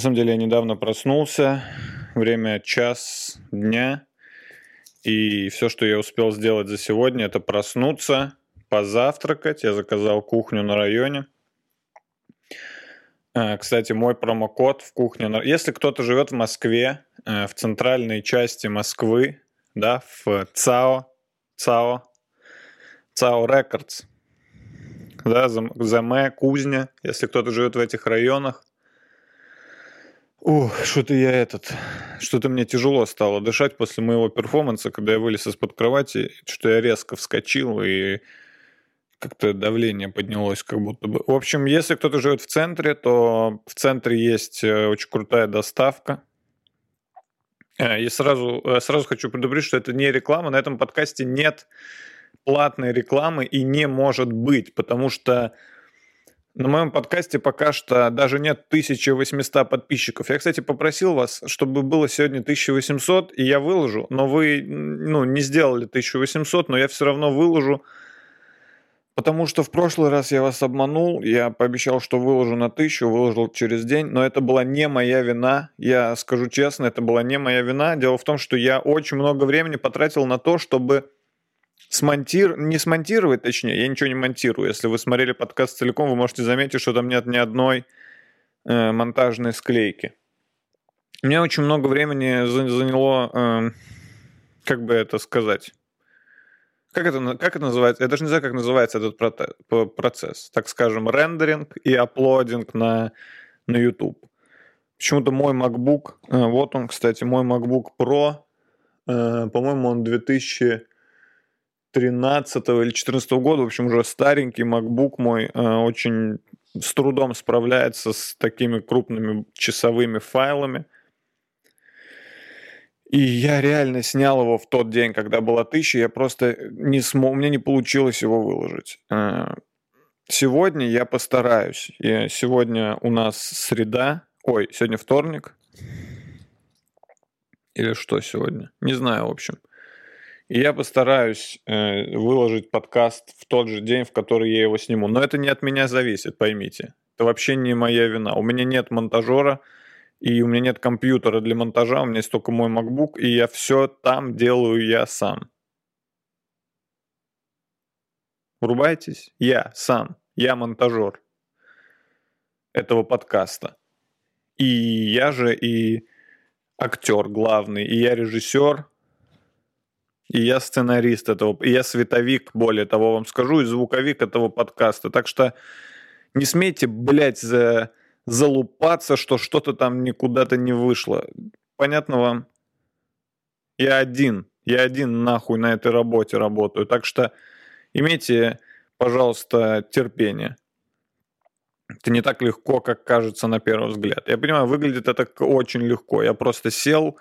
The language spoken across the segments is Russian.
На самом деле я недавно проснулся, время час дня, и все, что я успел сделать за сегодня, это проснуться, позавтракать. Я заказал кухню на районе. Э, кстати, мой промокод в кухне... Если кто-то живет в Москве, э, в центральной части Москвы, да, в ЦАО, ЦАО, ЦАО Рекордс, да, ЗМ, Кузня, если кто-то живет в этих районах, Ух, что-то я этот... Что-то мне тяжело стало дышать после моего перформанса, когда я вылез из-под кровати, что я резко вскочил и как-то давление поднялось как будто бы. В общем, если кто-то живет в центре, то в центре есть э, очень крутая доставка. Э, и сразу, э, сразу хочу предупредить, что это не реклама. На этом подкасте нет платной рекламы и не может быть, потому что на моем подкасте пока что даже нет 1800 подписчиков. Я, кстати, попросил вас, чтобы было сегодня 1800, и я выложу, но вы ну, не сделали 1800, но я все равно выложу, потому что в прошлый раз я вас обманул, я пообещал, что выложу на 1000, выложил через день, но это была не моя вина, я скажу честно, это была не моя вина. Дело в том, что я очень много времени потратил на то, чтобы смонтир... не смонтировать, точнее, я ничего не монтирую. Если вы смотрели подкаст целиком, вы можете заметить, что там нет ни одной э, монтажной склейки. Мне очень много времени заняло, э, как бы это сказать, как это, как это называется? Я даже не знаю, как называется этот процесс. Так скажем, рендеринг и аплодинг на, на YouTube. Почему-то мой MacBook, э, вот он, кстати, мой MacBook Pro, э, по-моему, он 2000 13 или 14 года, в общем, уже старенький MacBook мой э, очень с трудом справляется с такими крупными часовыми файлами. И я реально снял его в тот день, когда была тысяча, я просто не смог, мне не получилось его выложить. Э, сегодня я постараюсь. И сегодня у нас среда, ой, сегодня вторник. Или что сегодня? Не знаю, в общем. Я постараюсь э, выложить подкаст в тот же день, в который я его сниму. Но это не от меня зависит, поймите. Это вообще не моя вина. У меня нет монтажера, и у меня нет компьютера для монтажа, у меня есть только мой MacBook, и я все там делаю я сам. Врубайтесь? Я сам. Я монтажер этого подкаста. И я же и актер главный, и я режиссер, и я сценарист этого, и я световик, более того, вам скажу, и звуковик этого подкаста. Так что не смейте, блядь, за, залупаться, что что-то там никуда-то не вышло. Понятно вам? Я один. Я один нахуй на этой работе работаю. Так что имейте, пожалуйста, терпение. Это не так легко, как кажется на первый взгляд. Я понимаю, выглядит это очень легко. Я просто сел,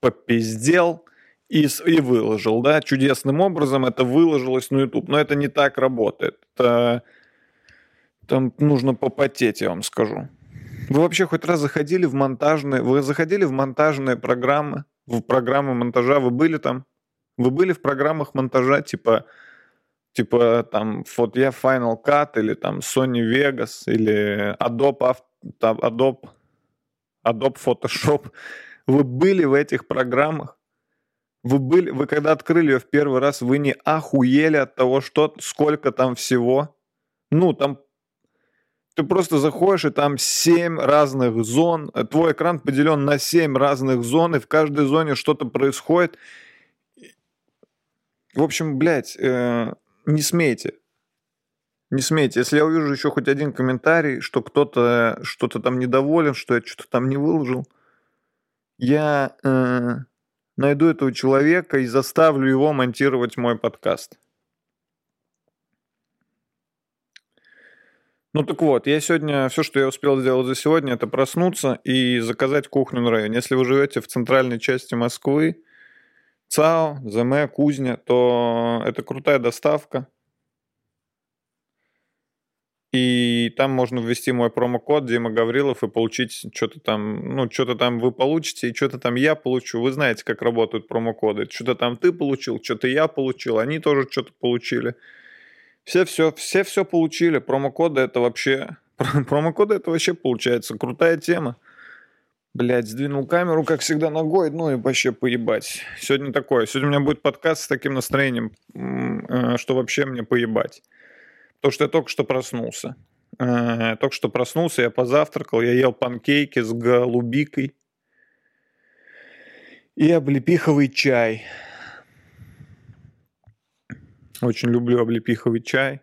попиздел, и, и выложил, да, чудесным образом это выложилось на YouTube. Но это не так работает. Это, там нужно попотеть, я вам скажу. Вы вообще хоть раз заходили в монтажные, вы заходили в монтажные программы, в программы монтажа, вы были там? Вы были в программах монтажа, типа, типа там, вот я Final Cut или там Sony Vegas или Adobe, Adobe, Adobe Photoshop. Вы были в этих программах? Вы, были, вы когда открыли ее в первый раз, вы не охуели от того, что, сколько там всего? Ну, там ты просто заходишь, и там 7 разных зон. Твой экран поделен на 7 разных зон, и в каждой зоне что-то происходит. В общем, блядь, э, не смейте. Не смейте. Если я увижу еще хоть один комментарий, что кто-то что-то там недоволен, что я что-то там не выложил, я... Э, найду этого человека и заставлю его монтировать мой подкаст. Ну так вот, я сегодня, все, что я успел сделать за сегодня, это проснуться и заказать кухню на районе. Если вы живете в центральной части Москвы, ЦАО, ЗМ, Кузня, то это крутая доставка. И там можно ввести мой промокод Дима Гаврилов и получить что-то там, ну, что-то там вы получите, и что-то там я получу. Вы знаете, как работают промокоды. Что-то там ты получил, что-то я получил, они тоже что-то получили. Все все, все все получили. Промокоды это вообще... Промокоды это вообще получается крутая тема. Блять, сдвинул камеру, как всегда, ногой, ну и вообще поебать. Сегодня такое. Сегодня у меня будет подкаст с таким настроением, э, что вообще мне поебать. Потому что я только что проснулся. Э, только что проснулся, я позавтракал, я ел панкейки с голубикой и облепиховый чай. Очень люблю облепиховый чай.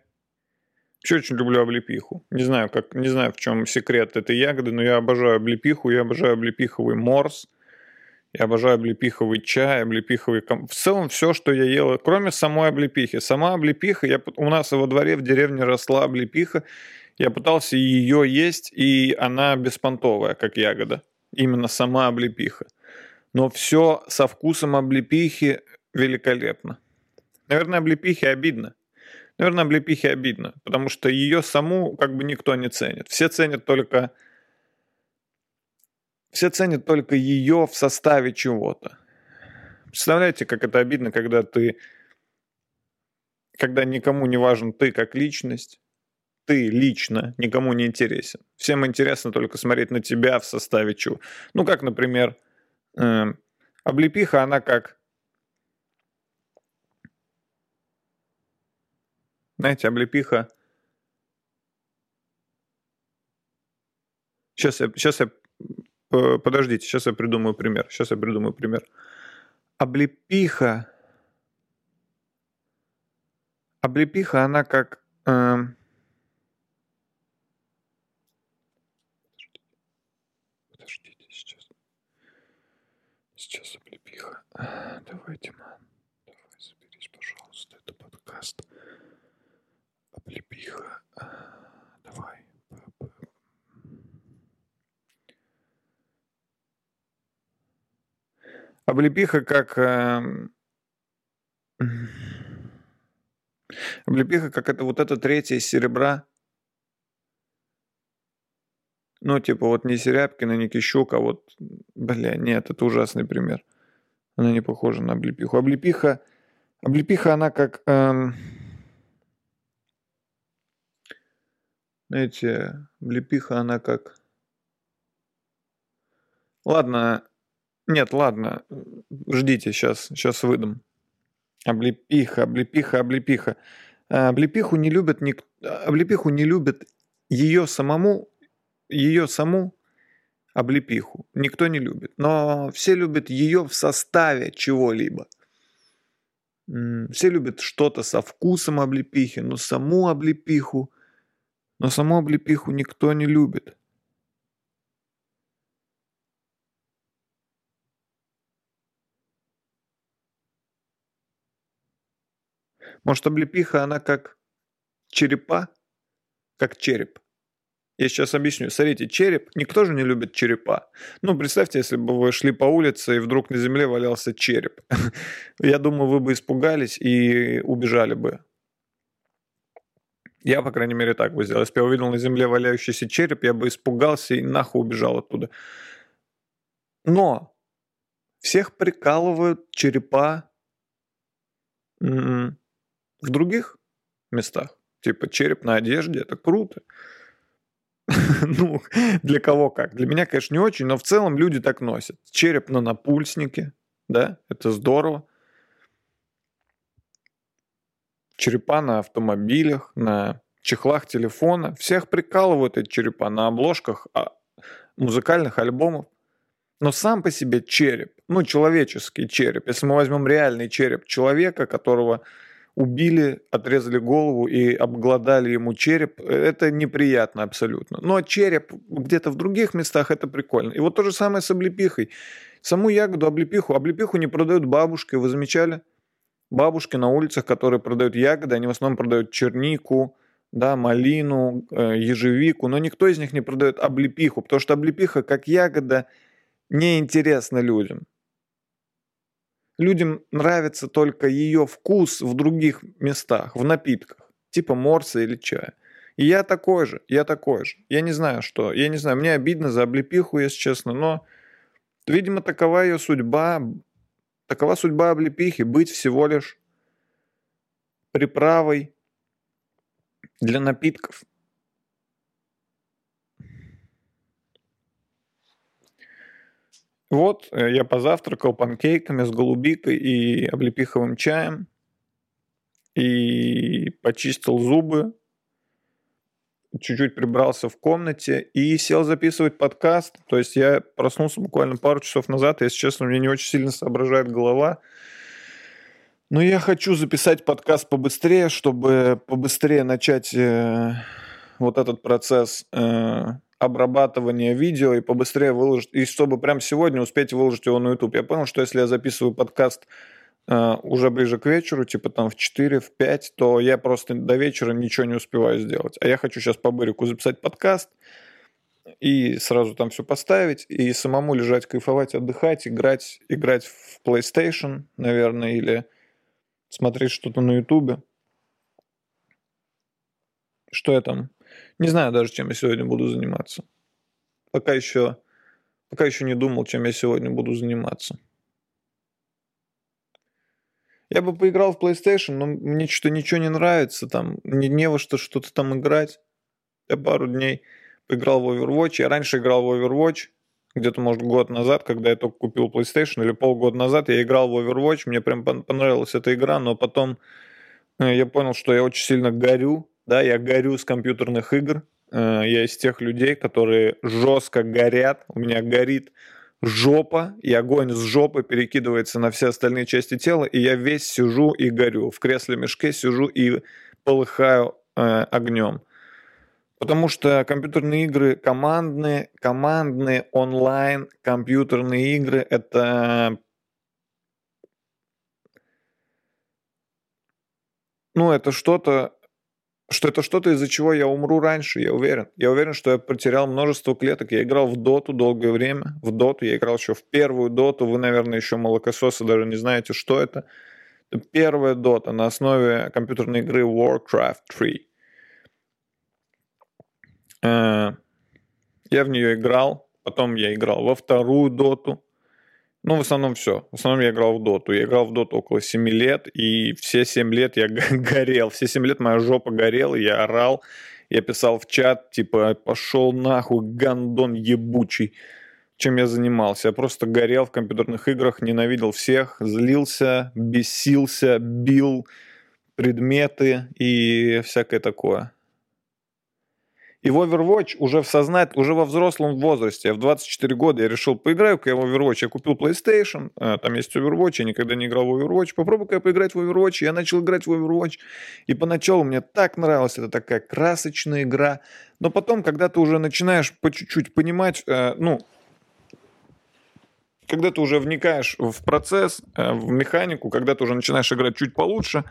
Вообще очень люблю облепиху. Не знаю, как, не знаю, в чем секрет этой ягоды, но я обожаю облепиху, я обожаю облепиховый морс, я обожаю облепиховый чай, облепиховый... В целом все, что я ел, кроме самой облепихи. Сама облепиха, я... у нас во дворе в деревне росла облепиха, я пытался ее есть, и она беспонтовая, как ягода. Именно сама облепиха. Но все со вкусом облепихи великолепно. Наверное, облепихе обидно. Наверное, облепихе обидно, потому что ее саму как бы никто не ценит. Все ценят только... Все ценят только ее в составе чего-то. Представляете, как это обидно, когда ты... Когда никому не важен ты как личность, ты лично никому не интересен. Всем интересно только смотреть на тебя в составе чего. Ну, как, например, э, облепиха, она как Знаете, облепиха... Сейчас я, сейчас я... Подождите, сейчас я придумаю пример. Сейчас я придумаю пример. Облепиха... Облепиха, она как... Э, подождите, сейчас. Сейчас облепиха. Давайте, ман. Давай, заберись, пожалуйста. Это подкаст. Облепиха. Давай. Облепиха как... Э, облепиха как это вот это третье серебра. Ну, типа вот не Серябкина, не Кищук, а вот... Бля, нет, это ужасный пример. Она не похожа на облепиху. Облепиха... Облепиха, она как... Эм, Знаете, облепиха, она как... Ладно, нет, ладно, ждите, сейчас, сейчас выдам. Облепиха, облепиха, облепиха. А, облепиху не любят ник... облепиху не любят ее самому, ее саму облепиху. Никто не любит. Но все любят ее в составе чего-либо. Все любят что-то со вкусом облепихи, но саму облепиху но саму облепиху никто не любит. Может, облепиха, она как черепа, как череп. Я сейчас объясню. Смотрите, череп, никто же не любит черепа. Ну, представьте, если бы вы шли по улице, и вдруг на земле валялся череп. Я думаю, вы бы испугались и убежали бы. Я, по крайней мере, так бы сделал. Если бы я увидел на земле валяющийся череп, я бы испугался и нахуй убежал оттуда. Но всех прикалывают черепа м-м, в других местах. Типа череп на одежде, это круто. Ну, для кого как. Для меня, конечно, не очень, но в целом люди так носят. Череп на напульснике, да, это здорово. черепа на автомобилях, на чехлах телефона. Всех прикалывают эти черепа на обложках а, музыкальных альбомов. Но сам по себе череп, ну, человеческий череп, если мы возьмем реальный череп человека, которого убили, отрезали голову и обглодали ему череп, это неприятно абсолютно. Но череп где-то в других местах это прикольно. И вот то же самое с облепихой. Саму ягоду, облепиху. Облепиху не продают бабушкой, вы замечали? бабушки на улицах, которые продают ягоды, они в основном продают чернику, да, малину, э, ежевику, но никто из них не продает облепиху, потому что облепиха как ягода неинтересна людям. Людям нравится только ее вкус в других местах, в напитках, типа морса или чая. И я такой же, я такой же. Я не знаю, что. Я не знаю, мне обидно за облепиху, если честно, но, видимо, такова ее судьба. Такова судьба облепихи – быть всего лишь приправой для напитков. Вот, э, я позавтракал панкейками с голубикой и облепиховым чаем. И почистил зубы. Чуть-чуть прибрался в комнате и сел записывать подкаст. То есть я проснулся буквально пару часов назад. Если честно, мне не очень сильно соображает голова. Но я хочу записать подкаст побыстрее, чтобы побыстрее начать э, вот этот процесс э, обрабатывания видео и побыстрее выложить, и чтобы прямо сегодня успеть выложить его на YouTube. Я понял, что если я записываю подкаст э, уже ближе к вечеру, типа там в 4, в 5, то я просто до вечера ничего не успеваю сделать. А я хочу сейчас по Бырику записать подкаст и сразу там все поставить, и самому лежать, кайфовать, отдыхать, играть, играть в PlayStation, наверное, или смотреть что-то на YouTube. Что я там не знаю даже, чем я сегодня буду заниматься. Пока еще, пока еще не думал, чем я сегодня буду заниматься. Я бы поиграл в PlayStation, но мне что-то ничего не нравится, там не, не во что что-то там играть. Я пару дней поиграл в Overwatch. Я раньше играл в Overwatch, где-то, может, год назад, когда я только купил PlayStation, или полгода назад я играл в Overwatch, мне прям понравилась эта игра, но потом э, я понял, что я очень сильно горю да, я горю с компьютерных игр. Э, я из тех людей, которые жестко горят. У меня горит жопа, и огонь с жопы перекидывается на все остальные части тела, и я весь сижу и горю. В кресле-мешке сижу и полыхаю э, огнем. Потому что компьютерные игры командные, командные онлайн компьютерные игры — это ну, это что-то, что это что-то, из-за чего я умру раньше, я уверен. Я уверен, что я потерял множество клеток. Я играл в доту долгое время. В доту я играл еще в первую доту. Вы, наверное, еще молокососы даже не знаете, что это. Это первая дота на основе компьютерной игры Warcraft 3. Э, я в нее играл. Потом я играл во вторую доту. Ну, в основном все. В основном я играл в доту. Я играл в доту около 7 лет, и все 7 лет я горел. Все 7 лет моя жопа горела, я орал. Я писал в чат, типа, пошел нахуй, гандон ебучий. Чем я занимался? Я просто горел в компьютерных играх, ненавидел всех, злился, бесился, бил предметы и всякое такое. И в Overwatch уже в сознать, уже во взрослом возрасте, в 24 года я решил, поиграю-ка я в Overwatch. Я купил PlayStation, э, там есть Overwatch, я никогда не играл в Overwatch. Попробую-ка я поиграть в Overwatch. Я начал играть в Overwatch. И поначалу мне так нравилась эта такая красочная игра. Но потом, когда ты уже начинаешь по чуть-чуть понимать, э, ну, когда ты уже вникаешь в процесс, э, в механику, когда ты уже начинаешь играть чуть получше,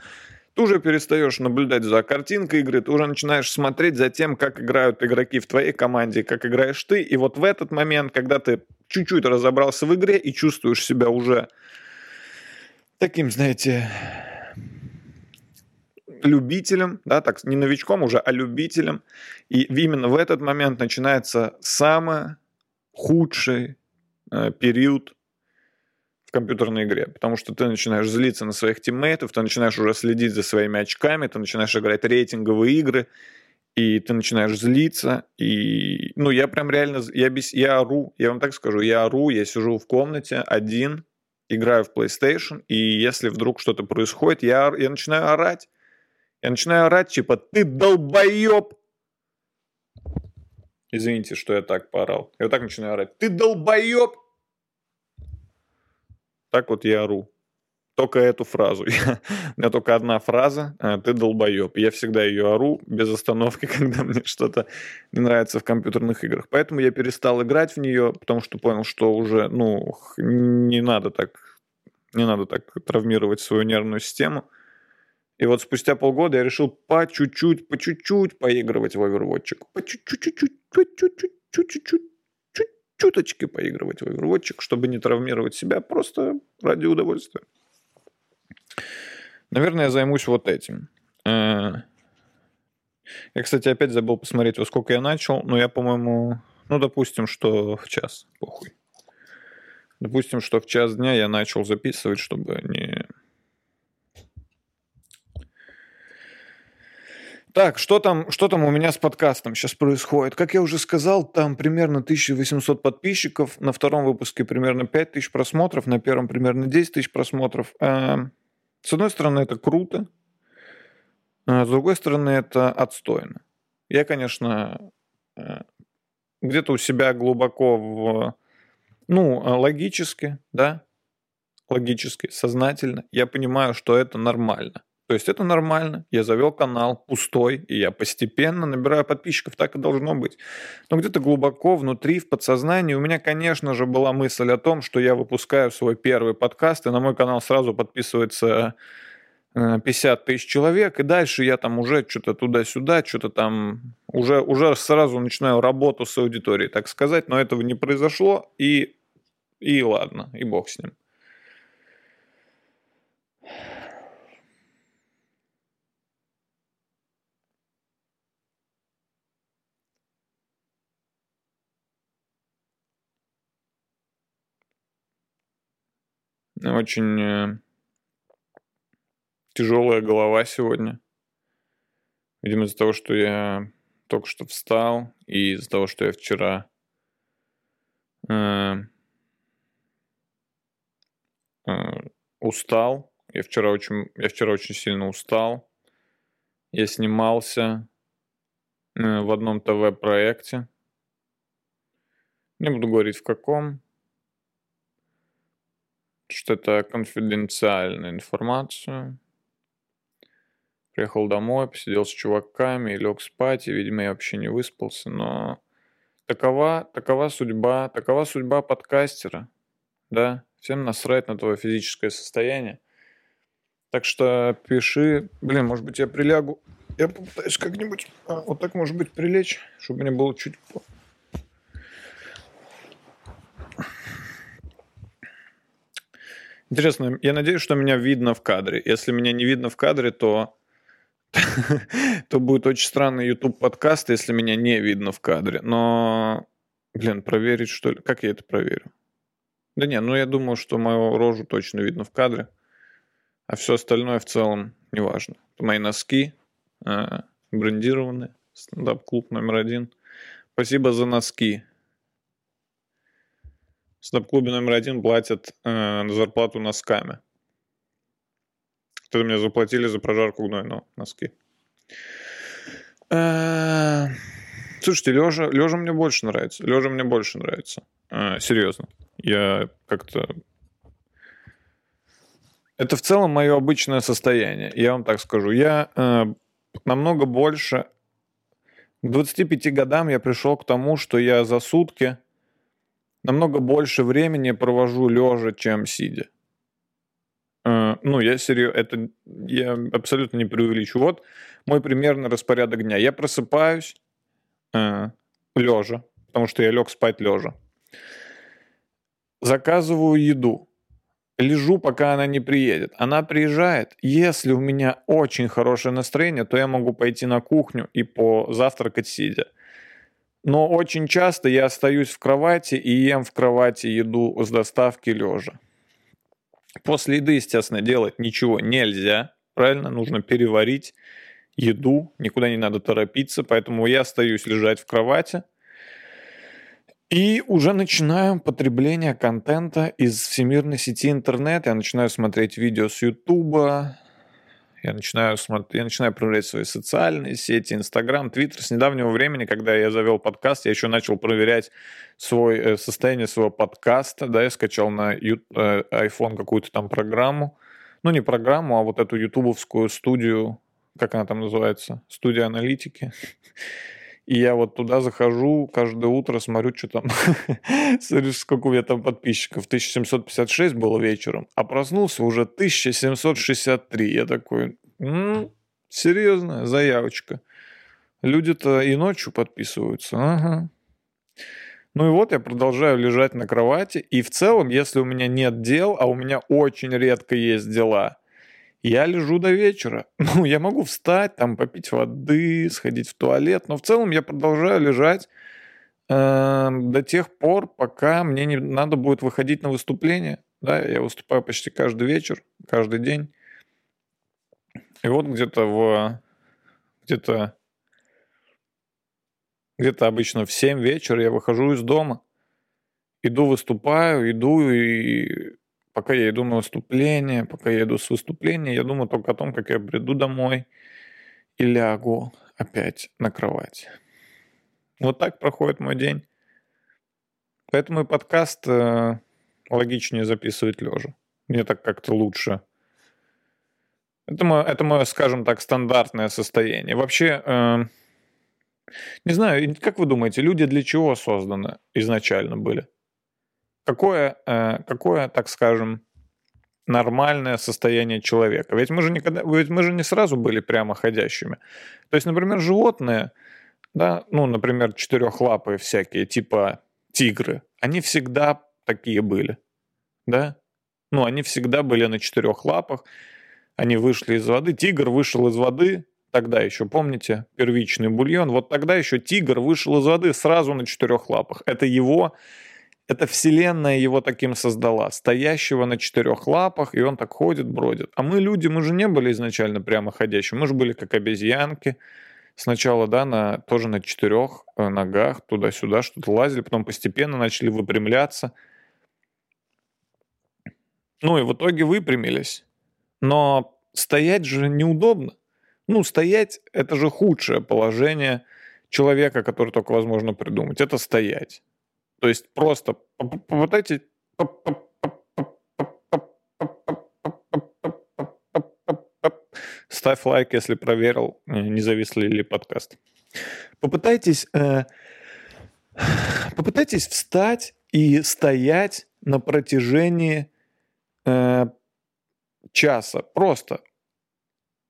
ты уже перестаешь наблюдать за картинкой игры, ты уже начинаешь смотреть за тем, как играют игроки в твоей команде, как играешь ты. И вот в этот момент, когда ты чуть-чуть разобрался в игре и чувствуешь себя уже таким, знаете, любителем, да, так, не новичком уже, а любителем. И именно в этот момент начинается самый худший э, период в компьютерной игре, потому что ты начинаешь злиться на своих тиммейтов, ты начинаешь уже следить за своими очками, ты начинаешь играть рейтинговые игры, и ты начинаешь злиться, и, ну, я прям реально, я, бес, я ору, я вам так скажу, я ору, я сижу в комнате один, играю в PlayStation, и если вдруг что-то происходит, я, я начинаю орать, я начинаю орать, типа, ты долбоеб! Извините, что я так поорал. Я вот так начинаю орать. Ты долбоеб! Так вот я ору. Только эту фразу. У меня только одна фраза э, «ты долбоеб». Я всегда ее ору без остановки, когда мне что-то не нравится в компьютерных играх. Поэтому я перестал играть в нее, потому что понял, что уже, ну, не надо так, не надо так травмировать свою нервную систему. И вот спустя полгода я решил по чуть-чуть, по чуть-чуть поигрывать в Overwatch. По чуть-чуть, по чуть-чуть, чуть-чуть чуточки поигрывать в Overwatch, чтобы не травмировать себя, просто ради удовольствия. Наверное, я займусь вот этим. Э, я, кстати, опять забыл посмотреть, во сколько я начал, но я, по-моему, ну, допустим, что в час, похуй. Допустим, что в час дня я начал записывать, чтобы не Так, что там, что там у меня с подкастом сейчас происходит? Как я уже сказал, там примерно 1800 подписчиков, на втором выпуске примерно 5000 просмотров, на первом примерно 10 тысяч просмотров. Эм, с одной стороны, это круто, а с другой стороны, это отстойно. Я, конечно, э, где-то у себя глубоко в... Ну, логически, да, логически, сознательно, я понимаю, что это нормально. То есть это нормально. Я завел канал пустой, и я постепенно набираю подписчиков. Так и должно быть. Но где-то глубоко внутри, в подсознании, у меня, конечно же, была мысль о том, что я выпускаю свой первый подкаст, и на мой канал сразу подписывается 50 э, тысяч человек, и дальше я там уже что-то туда-сюда, что-то там, уже, уже сразу начинаю работу с аудиторией, так сказать, но этого не произошло, и, и ладно, и бог с ним. Очень э, тяжелая голова сегодня. Видимо, из-за того, что я только что встал, и из-за того, что я вчера э, э, устал. Я вчера очень, я вчера очень сильно устал. Я снимался э, в одном ТВ-проекте. Не буду говорить в каком что это конфиденциальная информация. Приехал домой, посидел с чуваками лег спать, и, видимо, я вообще не выспался, но такова, такова судьба, такова судьба подкастера, да, всем насрать на твое физическое состояние. Так что пиши, блин, может быть, я прилягу, я попытаюсь как-нибудь а, вот так, может быть, прилечь, чтобы мне было чуть Интересно, я надеюсь, что меня видно в кадре. Если меня не видно в кадре, то то будет очень странный YouTube подкаст, если меня не видно в кадре. Но, блин, проверить что ли? Как я это проверю? Да не, ну я думаю, что мою рожу точно видно в кадре. А все остальное в целом не важно. Это мои носки, э, брендированные, стендап-клуб номер один. Спасибо за носки. Стендап-клубе номер один платят э, зарплату носками. Кто-то мне заплатили за прожарку гнойного носки. Э, слушайте, лежа, лежа мне больше нравится. Лежа мне больше нравится. Э, серьезно. Я как-то... Это в целом мое обычное состояние. Я вам так скажу. Я э, намного больше... К 25 годам я пришел к тому, что я за сутки намного больше времени провожу лежа, чем сидя. Э, ну, я серьезно, это я абсолютно не преувеличу. Вот мой примерный распорядок дня. Я просыпаюсь э, лежа, потому что я лег спать лежа. Заказываю еду. Лежу, пока она не приедет. Она приезжает. Если у меня очень хорошее настроение, то я могу пойти на кухню и позавтракать сидя. Но очень часто я остаюсь в кровати и ем в кровати еду с доставки лежа. После еды, естественно, делать ничего нельзя. Правильно, нужно переварить еду, никуда не надо торопиться, поэтому я остаюсь лежать в кровати. И уже начинаю потребление контента из всемирной сети интернет. Я начинаю смотреть видео с Ютуба, я начинаю, смотреть, я начинаю проверять свои социальные сети, Инстаграм, Твиттер. С недавнего времени, когда я завел подкаст, я еще начал проверять свой, э, состояние своего подкаста. Да, я скачал на э, iPhone какую-то там программу. Ну, не программу, а вот эту ютубовскую студию, как она там называется, студия аналитики. И я вот туда захожу каждое утро, смотрю, что там, смотрю, сколько у меня там подписчиков. 1756 было вечером, а проснулся уже 1763. Я такой, м-м, серьезная заявочка. Люди-то и ночью подписываются. Ага. Ну и вот я продолжаю лежать на кровати. И в целом, если у меня нет дел, а у меня очень редко есть дела – я лежу до вечера. Ну, я могу встать, там, попить воды, сходить в туалет, но в целом я продолжаю лежать э, до тех пор, пока мне не надо будет выходить на выступление. Да, я выступаю почти каждый вечер, каждый день. И вот где-то в где-то где-то обычно в 7 вечера я выхожу из дома, иду выступаю, иду и пока я иду на выступление, пока я иду с выступления, я думаю только о том, как я приду домой и лягу опять на кровать. Вот так проходит мой день. Поэтому и подкаст э, логичнее записывать лежа. Мне так как-то лучше. Это мое, это мое, скажем так, стандартное состояние. Вообще, э, не знаю, как вы думаете, люди для чего созданы изначально были? Какое, э, какое так скажем, нормальное состояние человека? Ведь мы же никогда, ведь мы же не сразу были прямо ходящими. То есть, например, животные, да, ну, например, четырехлапые всякие, типа тигры, они всегда такие были, да? Ну, они всегда были на четырех лапах, они вышли из воды, тигр вышел из воды, тогда еще, помните, первичный бульон, вот тогда еще тигр вышел из воды сразу на четырех лапах. Это его, это вселенная его таким создала, стоящего на четырех лапах, и он так ходит, бродит. А мы люди, мы же не были изначально прямо ходящими, мы же были как обезьянки, сначала, да, на, тоже на четырех э, ногах, туда-сюда что-то лазили, потом постепенно начали выпрямляться. Ну и в итоге выпрямились. Но стоять же неудобно. Ну, стоять – это же худшее положение человека, который только возможно придумать. Это стоять. То есть просто попытайтесь Ставь лайк, если проверил, э, не зависли ли подкаст. Попытайтесь, э, попытайтесь встать и стоять на протяжении э, часа. Просто.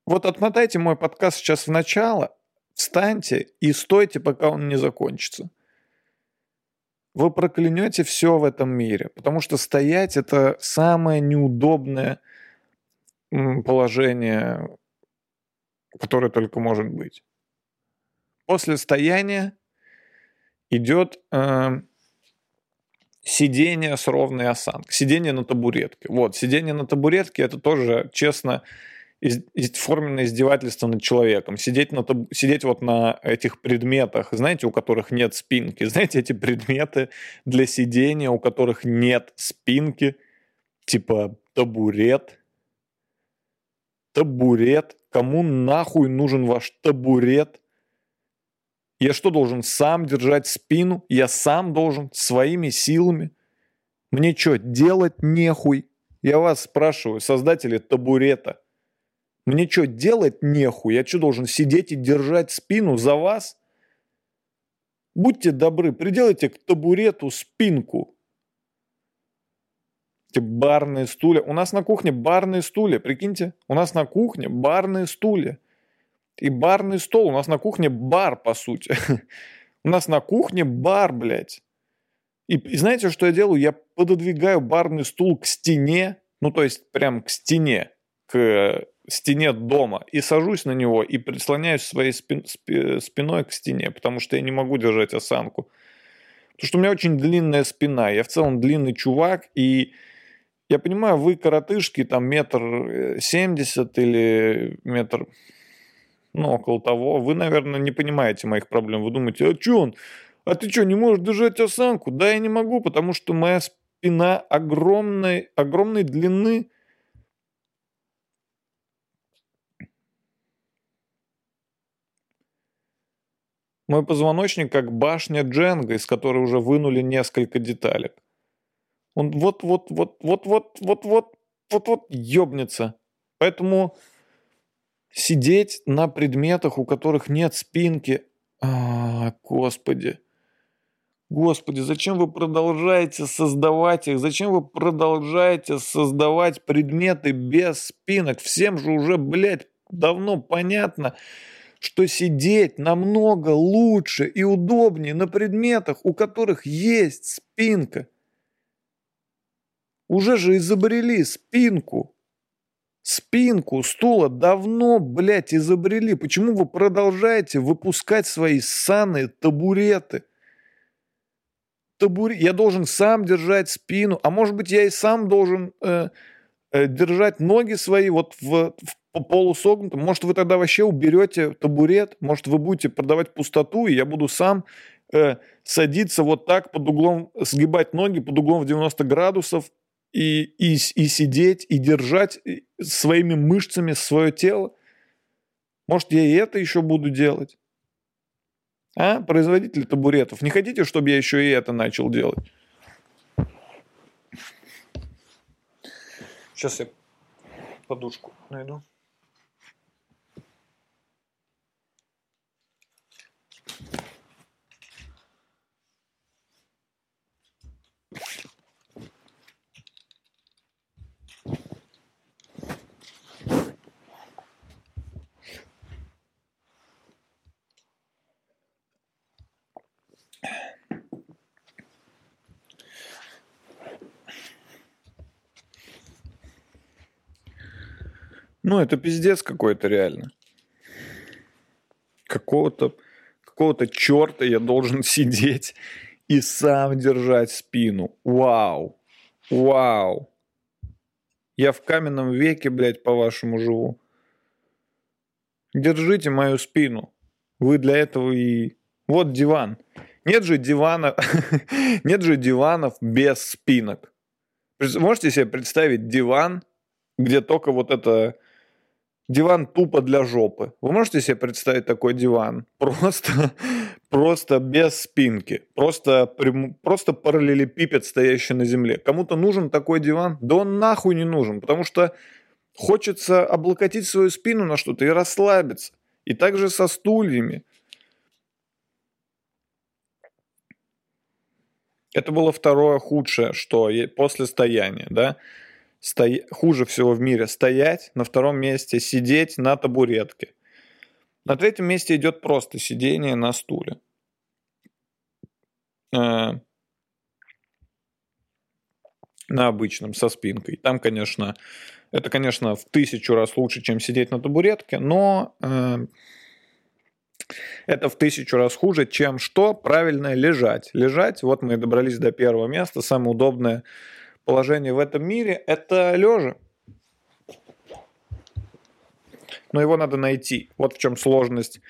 Вот отмотайте мой подкаст сейчас в начало, встаньте и стойте, пока он не закончится. Вы проклянете все в этом мире, потому что стоять это самое неудобное положение, которое только может быть. После стояния идет э, сидение с ровной осанкой, сидение на табуретке. Вот, сидение на табуретке это тоже, честно, из, форменное издевательство над человеком. Сидеть, на таб... Сидеть вот на этих предметах, знаете, у которых нет спинки. Знаете, эти предметы для сидения, у которых нет спинки, типа табурет, табурет. Кому нахуй нужен ваш табурет? Я что, должен сам держать спину? Я сам должен своими силами? Мне что, делать нехуй? Я вас спрашиваю, создатели табурета. Мне что, делать нехуй? Я что, должен сидеть и держать спину за вас? Будьте добры, приделайте к табурету спинку эти барные стулья. У нас на кухне барные стулья, прикиньте. У нас на кухне барные стулья. И барный стол. У нас на кухне бар, по сути. У нас на кухне бар, блядь. И, и знаете, что я делаю? Я пододвигаю барный стул к стене, ну, то есть прям к стене, к стене дома, и сажусь на него и прислоняюсь своей спин, спи, спиной к стене, потому что я не могу держать осанку. Потому что у меня очень длинная спина, я в целом длинный чувак, и я понимаю, вы коротышки, там метр э, семьдесят или метр, ну, около того. Вы, наверное, не понимаете моих проблем. Вы думаете, а что он? А ты что, не можешь держать осанку? Да, я не могу, потому что моя спина огромной, огромной длины. Мой позвоночник как башня Дженга, из которой уже вынули несколько деталек. Он вот-вот-вот-вот-вот-вот-вот-вот ёбнется. Поэтому сидеть на предметах, у которых нет спинки, а, господи. Господи, зачем вы продолжаете создавать их? Зачем вы продолжаете создавать предметы без спинок? Всем же уже, блядь, давно понятно, что сидеть намного лучше и удобнее на предметах, у которых есть спинка. Уже же изобрели спинку. Спинку стула давно, блядь, изобрели. Почему вы продолжаете выпускать свои ссаные табуреты? Табуре... Я должен сам держать спину. А может быть, я и сам должен э, держать ноги свои вот в, в полусогнутом. Может, вы тогда вообще уберете табурет, может, вы будете продавать пустоту, и я буду сам э, садиться вот так под углом, сгибать ноги под углом в 90 градусов и, и, и сидеть, и держать э, своими мышцами свое тело. Может, я и это еще буду делать? А, производители табуретов, не хотите, чтобы я еще и это начал делать? Сейчас я подушку найду. Ну, это пиздец какой-то реально. Какого-то какого-то черта я должен сидеть и сам держать спину. Вау. Вау. Я в каменном веке, блядь, по-вашему живу. Держите мою спину. Вы для этого и... Вот диван. Нет же дивана, нет же диванов без спинок. Можете себе представить диван, где только вот это Диван тупо для жопы. Вы можете себе представить такой диван? Просто, просто без спинки. Просто, просто параллелепипед, стоящий на земле. Кому-то нужен такой диван? Да он нахуй не нужен, потому что хочется облокотить свою спину на что-то и расслабиться. И также со стульями. Это было второе худшее, что после стояния, да сто... хуже всего в мире стоять, на втором месте сидеть на табуретке. На третьем месте идет просто сидение на стуле. Э, на обычном, со спинкой. Там, конечно, это, конечно, в тысячу раз лучше, чем сидеть на табуретке, но э, это в тысячу раз хуже, чем что? Правильно лежать. Лежать, вот мы и добрались до первого места, самое удобное положение в этом мире – это лежа. Но его надо найти. Вот в чем сложность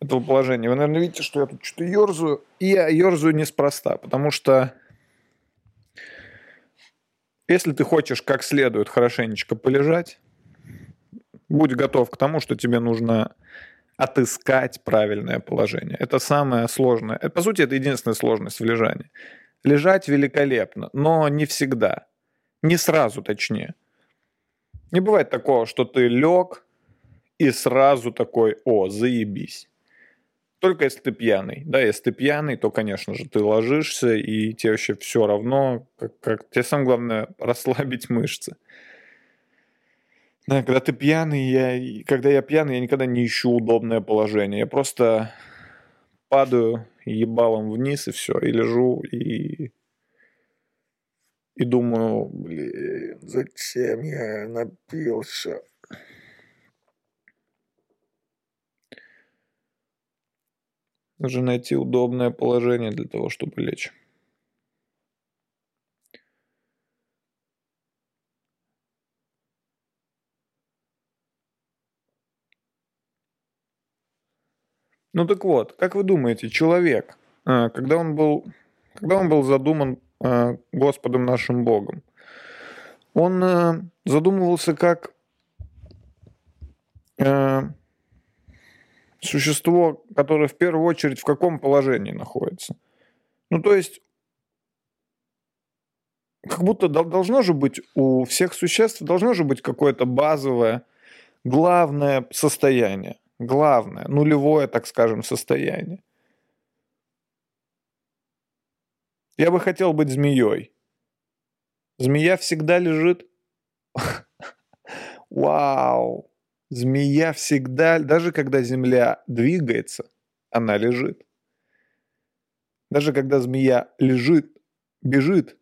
этого положения. Вы, наверное, видите, что я тут что-то ерзаю. И я ерзаю неспроста, потому что если ты хочешь как следует хорошенечко полежать, будь готов к тому, что тебе нужно отыскать правильное положение. Это самое сложное. По сути, это единственная сложность в лежании. Лежать великолепно, но не всегда. Не сразу, точнее. Не бывает такого, что ты лег и сразу такой, о, заебись. Только если ты пьяный. Да, если ты пьяный, то, конечно же, ты ложишься, и тебе вообще все равно, как, как тебе самое главное расслабить мышцы. Да, когда ты пьяный, я, когда я пьяный, я никогда не ищу удобное положение. Я просто падаю ебалом вниз и все, и лежу, и и думаю, блин, зачем я напился? Нужно найти удобное положение для того, чтобы лечь. Ну так вот, как вы думаете, человек, а, когда он был, когда он был задуман а, Господом нашим Богом, он а, задумывался как существо, которое в первую очередь в каком положении находится. Ну то есть, как будто должно же быть у всех существ, должно же быть какое-то базовое, главное состояние главное, нулевое, так скажем, состояние. Я бы хотел быть змеей. Змея всегда лежит. Вау! Змея всегда, даже когда земля двигается, она лежит. Даже когда змея лежит, бежит,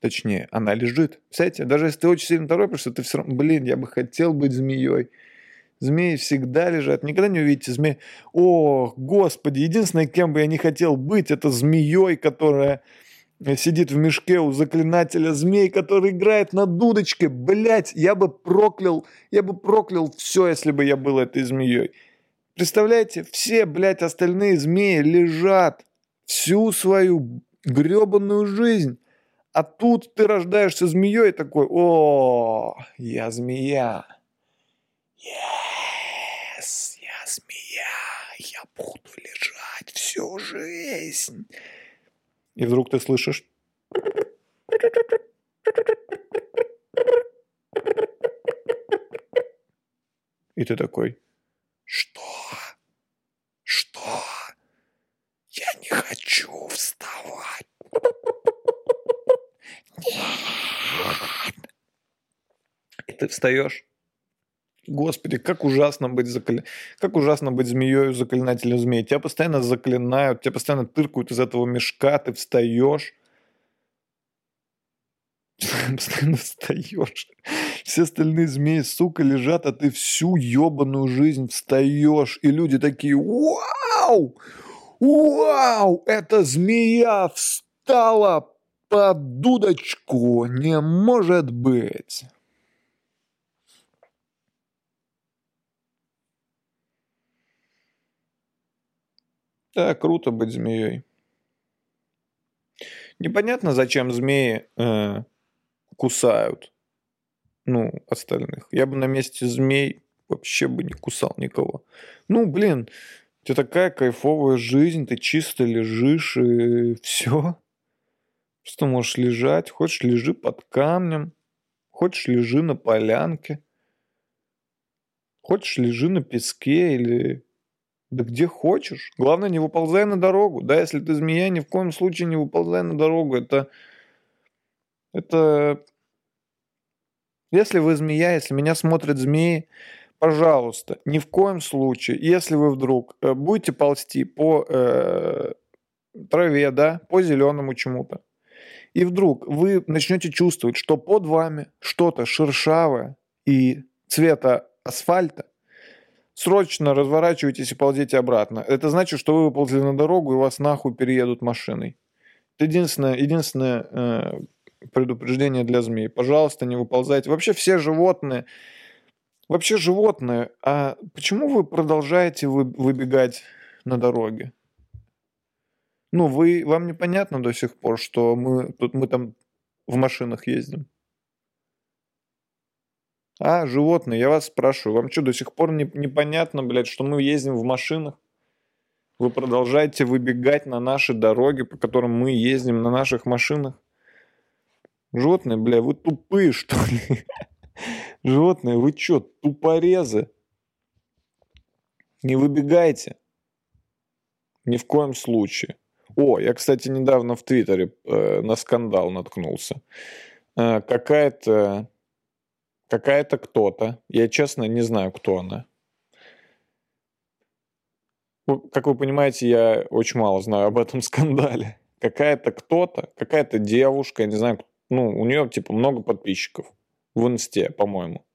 точнее, она лежит. Кстати, даже если ты очень сильно торопишься, ты все равно, блин, я бы хотел быть змеей. Змеи всегда лежат. Никогда не увидите змеи. О, господи, единственное, кем бы я не хотел быть, это змеей, которая сидит в мешке у заклинателя змей, который играет на дудочке. Блять, я бы проклял, я бы проклял все, если бы я был этой змеей. Представляете, все, блядь, остальные змеи лежат всю свою гребаную жизнь. А тут ты рождаешься змеей такой, о, я змея. Yes, я змея, я буду лежать всю жизнь. И вдруг ты слышишь... И ты такой, что? Что? Я не хочу вставать. Нет. И ты встаешь. Господи, как ужасно быть закля... как ужасно быть змеей заклинателем змей. Тебя постоянно заклинают, тебя постоянно тыркают из этого мешка, ты встаешь. Постоянно встаешь. Все остальные змеи, сука, лежат, а ты всю ебаную жизнь встаешь. И люди такие, вау! Вау! Эта змея встала под дудочку. Не может быть. Да, круто быть змеей. Непонятно, зачем змеи э, кусают, ну, остальных. Я бы на месте змей вообще бы не кусал никого. Ну, блин, у тебя такая кайфовая жизнь, ты чисто лежишь и все. Просто можешь лежать, хочешь лежи под камнем, хочешь лежи на полянке, хочешь лежи на песке или да где хочешь. Главное, не выползай на дорогу. Да, если ты змея, ни в коем случае не выползай на дорогу. Это... Это... Если вы змея, если меня смотрят змеи, пожалуйста, ни в коем случае, если вы вдруг э, будете ползти по э, траве, да, по зеленому чему-то, и вдруг вы начнете чувствовать, что под вами что-то шершавое и цвета асфальта, Срочно разворачивайтесь и ползите обратно. Это значит, что вы выползли на дорогу и вас нахуй переедут машиной. Это единственное, единственное э, предупреждение для змей. Пожалуйста, не выползайте. Вообще все животные, вообще животные, а почему вы продолжаете вы, выбегать на дороге? Ну, вы, вам непонятно до сих пор, что мы, тут мы там в машинах ездим? А, животные, я вас спрашиваю, вам что, до сих пор не, непонятно, блядь, что мы ездим в машинах? Вы продолжаете выбегать на наши дороги, по которым мы ездим на наших машинах? Животные, бля, вы тупые, что ли? Животные, вы что, тупорезы? Не выбегайте. Ни в коем случае. О, я, кстати, недавно в Твиттере э, на скандал наткнулся. Э, какая-то какая-то кто-то, я честно не знаю, кто она. Как вы понимаете, я очень мало знаю об этом скандале. Какая-то кто-то, какая-то девушка, я не знаю, ну, у нее типа много подписчиков в инсте, по-моему.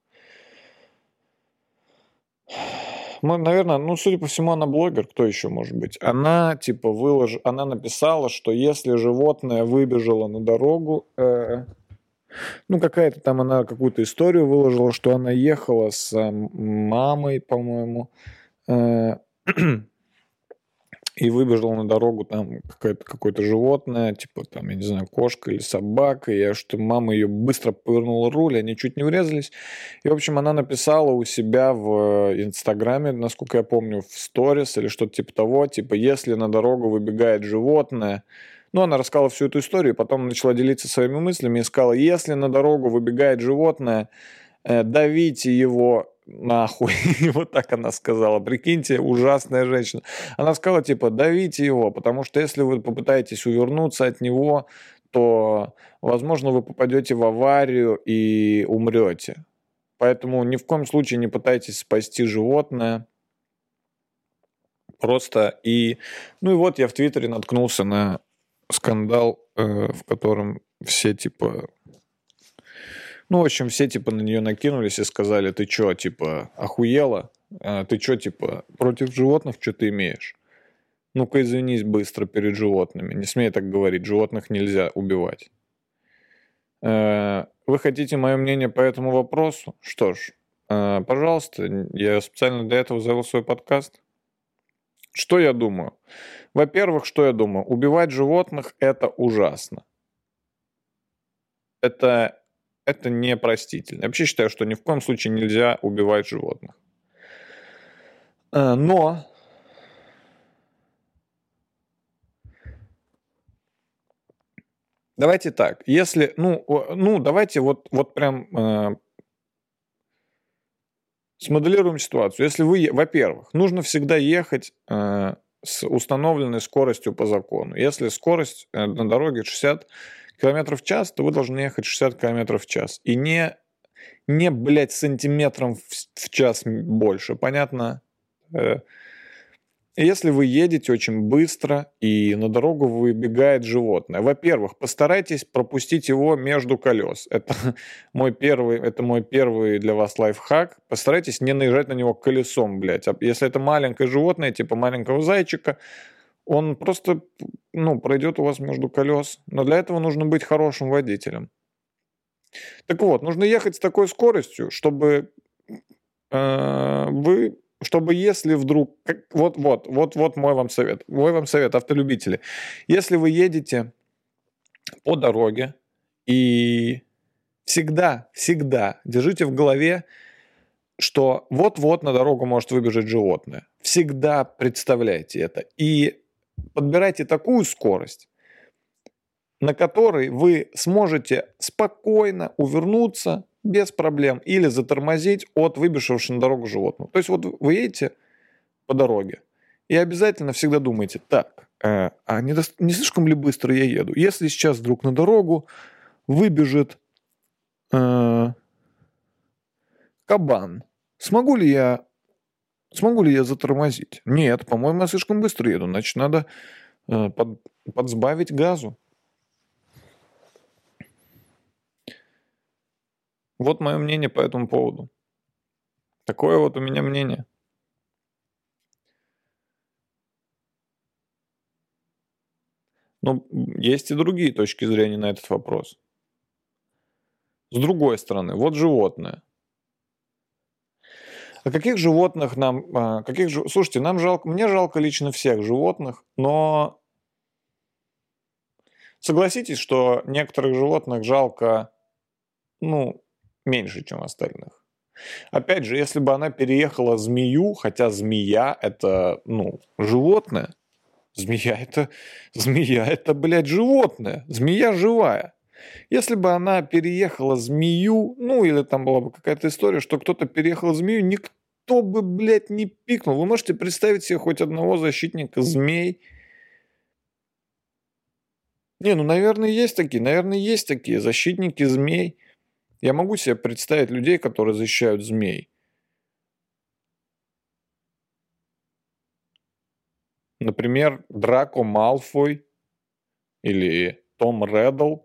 Ну, наверное, ну, судя по всему, она блогер, кто еще может быть? Она, типа, вылож... она написала, что если животное выбежало на дорогу, э, ну, какая-то там она какую-то историю выложила, что она ехала с мамой, по-моему, э, и выбежала на дорогу там какое-то какое-то животное, типа там, я не знаю, кошка или собака, и что мама ее быстро повернула руль, они чуть не врезались. И, в общем, она написала у себя в Инстаграме, насколько я помню, в сторис или что-то типа того, типа, если на дорогу выбегает животное, ну, она рассказала всю эту историю, потом начала делиться своими мыслями и сказала, если на дорогу выбегает животное, э, давите его нахуй. вот так она сказала. Прикиньте, ужасная женщина. Она сказала, типа, давите его, потому что если вы попытаетесь увернуться от него, то, возможно, вы попадете в аварию и умрете. Поэтому ни в коем случае не пытайтесь спасти животное. Просто и... Ну и вот я в Твиттере наткнулся на скандал, э, в котором все типа... Ну, в общем, все типа на нее накинулись и сказали, ты чё, типа, охуела? А ты чё, типа, против животных что ты имеешь? Ну-ка извинись быстро перед животными. Не смей так говорить, животных нельзя убивать. Э, вы хотите мое мнение по этому вопросу? Что ж, э, пожалуйста, я специально для этого завел свой подкаст. Что я думаю? Во-первых, что я думаю? Убивать животных – это ужасно. Это, это непростительно. Я вообще считаю, что ни в коем случае нельзя убивать животных. Э, но давайте так, если, ну, ну давайте вот, вот прям э, смоделируем ситуацию. Если вы, во-первых, нужно всегда ехать э, с установленной скоростью по закону. Если скорость э, на дороге 60 км в час, то вы должны ехать 60 км в час. И не, не блядь, сантиметром в, в час больше. Понятно? Э, если вы едете очень быстро и на дорогу выбегает животное, во-первых, постарайтесь пропустить его между колес. Это мой первый, это мой первый для вас лайфхак. Постарайтесь не наезжать на него колесом, блядь. А если это маленькое животное, типа маленького зайчика, он просто ну, пройдет у вас между колес. Но для этого нужно быть хорошим водителем. Так вот, нужно ехать с такой скоростью, чтобы э, вы чтобы если вдруг... Вот, вот, вот, вот мой вам совет. Мой вам совет, автолюбители. Если вы едете по дороге и всегда, всегда держите в голове, что вот-вот на дорогу может выбежать животное. Всегда представляйте это. И подбирайте такую скорость, на которой вы сможете спокойно увернуться, без проблем. Или затормозить от выбежавшего на дорогу животного. То есть вот вы едете по дороге и обязательно всегда думайте, так, э, а не, до, не слишком ли быстро я еду? Если сейчас вдруг на дорогу выбежит э, кабан, смогу ли я смогу ли я затормозить? Нет, по-моему, я слишком быстро еду, значит, надо э, под, подсбавить газу. Вот мое мнение по этому поводу. Такое вот у меня мнение. Но есть и другие точки зрения на этот вопрос. С другой стороны, вот животное. А каких животных нам... А, каких, слушайте, нам жалко... Мне жалко лично всех животных, но согласитесь, что некоторых животных жалко, ну, меньше, чем остальных. Опять же, если бы она переехала змею, хотя змея это, ну, животное, змея это, змея это, блядь, животное, змея живая. Если бы она переехала змею, ну, или там была бы какая-то история, что кто-то переехал змею, никто бы, блядь, не пикнул. Вы можете представить себе хоть одного защитника змей? Не, ну, наверное, есть такие, наверное, есть такие защитники змей. Я могу себе представить людей, которые защищают змей. Например, Драко Малфой, или Том Реддл,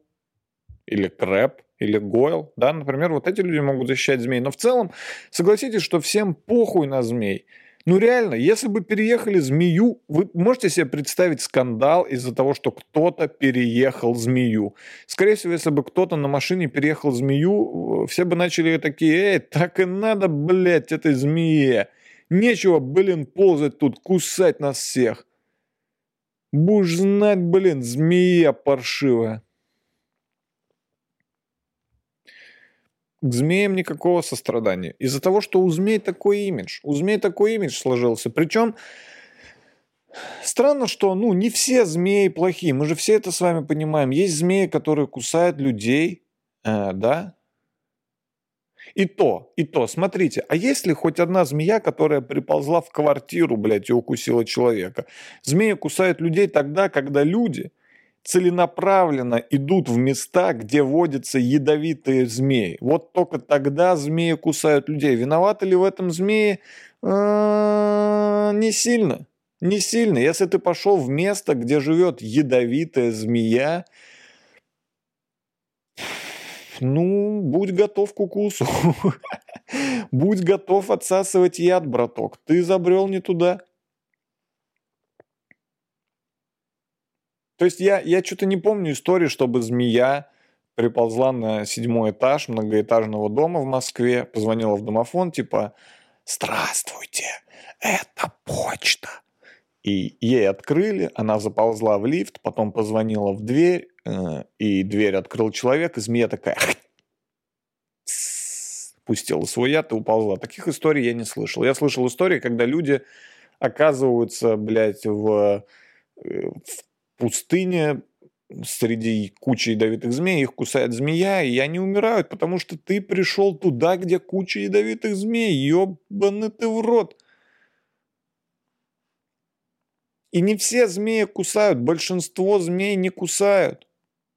или Крэп, или Гойл. Да, например, вот эти люди могут защищать змей. Но в целом, согласитесь, что всем похуй на змей. Ну реально, если бы переехали змею, вы можете себе представить скандал из-за того, что кто-то переехал змею. Скорее всего, если бы кто-то на машине переехал змею, все бы начали такие, эй, так и надо, блядь, этой змее. Нечего, блин, ползать тут, кусать нас всех. Будешь знать, блин, змея паршивая. К змеям никакого сострадания. Из-за того, что у змей такой имидж. У змей такой имидж сложился. Причем странно, что ну, не все змеи плохие. Мы же все это с вами понимаем. Есть змеи, которые кусают людей, э, да? И то, и то, смотрите, а есть ли хоть одна змея, которая приползла в квартиру, блядь, и укусила человека? Змеи кусают людей тогда, когда люди – целенаправленно идут в места, где водятся ядовитые змеи. Вот только тогда змеи кусают людей. Виноваты ли в этом змеи? Не сильно. Не сильно. Если ты пошел в место, где живет ядовитая змея, ну, будь готов к укусу. будь готов отсасывать яд, браток. Ты забрел не туда. То есть я, я что-то не помню истории, чтобы змея приползла на седьмой этаж многоэтажного дома в Москве, позвонила в домофон, типа «Здравствуйте, это почта». И ей открыли, она заползла в лифт, потом позвонила в дверь, э, и дверь открыл человек, и змея такая пустила свой яд и уползла. Таких историй я не слышал. Я слышал истории, когда люди оказываются, блядь, в, э, в пустыне среди кучи ядовитых змей, их кусает змея, и они умирают, потому что ты пришел туда, где куча ядовитых змей. Ёбаный ты в рот. И не все змеи кусают, большинство змей не кусают.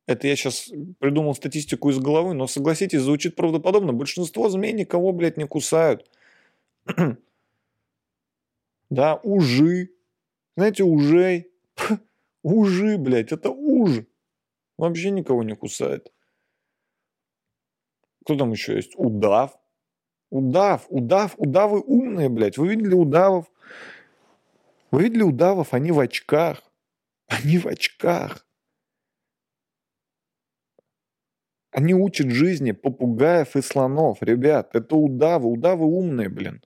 Это я сейчас придумал статистику из головы, но согласитесь, звучит правдоподобно. Большинство змей никого, блядь, не кусают. да, ужи. Знаете, ужей. Ужи, блядь, это уж. Вообще никого не кусает. Кто там еще есть? Удав. Удав, удав, удавы умные, блядь. Вы видели удавов? Вы видели удавов? Они в очках. Они в очках. Они учат жизни попугаев и слонов. Ребят, это удавы. Удавы умные, блин.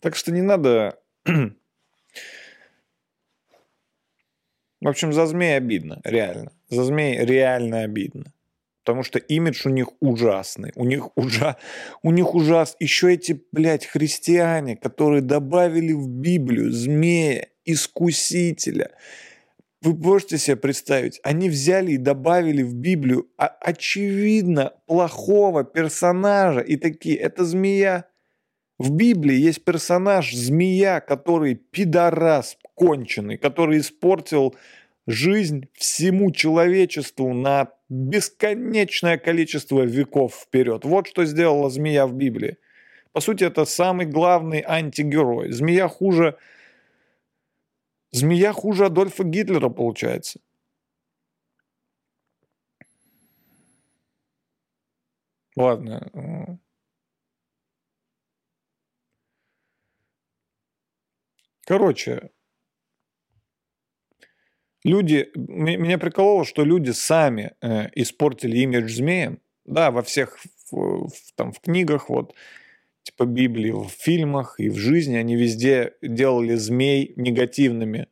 Так что не надо... В общем, за змей обидно, реально. За змей реально обидно потому что имидж у них ужасный. У них, ужа... у них ужас. Еще эти, блядь, христиане, которые добавили в Библию змея, искусителя. Вы можете себе представить, они взяли и добавили в Библию очевидно плохого персонажа и такие, это змея. В Библии есть персонаж змея, который пидорас конченый, который испортил жизнь всему человечеству на бесконечное количество веков вперед. Вот что сделала змея в Библии. По сути, это самый главный антигерой. Змея хуже... Змея хуже Адольфа Гитлера, получается. Ладно. Короче, люди, меня прикололо, что люди сами э, испортили имидж змеям. Да, во всех в, в, там в книгах, вот, типа Библии, в фильмах и в жизни они везде делали змей негативными,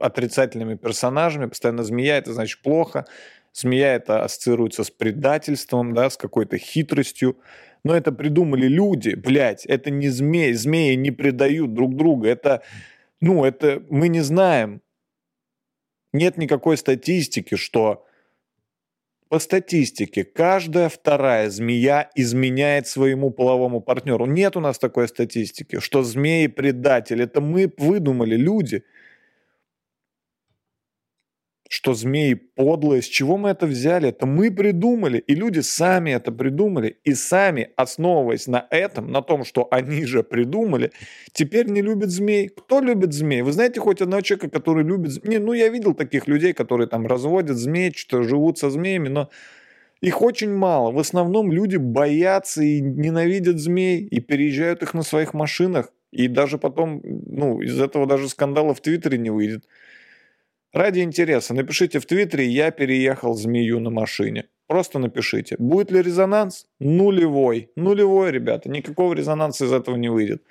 отрицательными персонажами. Постоянно змея это значит плохо. Змея это ассоциируется с предательством, да, с какой-то хитростью. Но это придумали люди, блядь, это не змеи. Змеи не предают друг друга. Это, ну, это мы не знаем, нет никакой статистики, что по статистике каждая вторая змея изменяет своему половому партнеру. Нет у нас такой статистики, что змеи предатели. Это мы выдумали, люди – что змеи подлые. С чего мы это взяли? Это мы придумали. И люди сами это придумали. И сами, основываясь на этом, на том, что они же придумали, теперь не любят змей. Кто любит змей? Вы знаете хоть одного человека, который любит змей? Ну, я видел таких людей, которые там разводят змей, что живут со змеями, но их очень мало. В основном люди боятся и ненавидят змей, и переезжают их на своих машинах. И даже потом, ну, из этого даже скандала в Твиттере не выйдет. Ради интереса напишите в Твиттере «Я переехал змею на машине». Просто напишите. Будет ли резонанс? Нулевой. Нулевой, ребята. Никакого резонанса из этого не выйдет.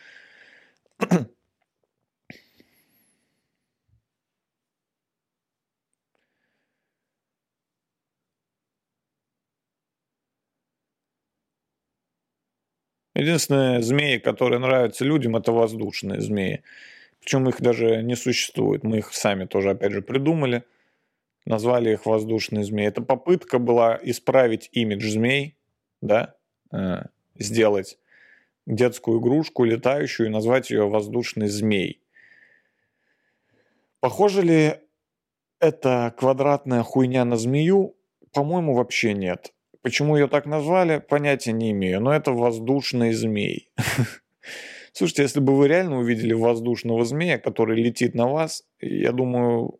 Единственные змеи, которые нравятся людям, это воздушные змеи. Причем их даже не существует. Мы их сами тоже, опять же, придумали. Назвали их воздушные змеи. Это попытка была исправить имидж змей, да, э, сделать детскую игрушку летающую и назвать ее воздушный змей. Похоже ли это квадратная хуйня на змею? По-моему, вообще нет. Почему ее так назвали, понятия не имею. Но это воздушный змей. Слушайте, если бы вы реально увидели воздушного змея, который летит на вас, я думаю,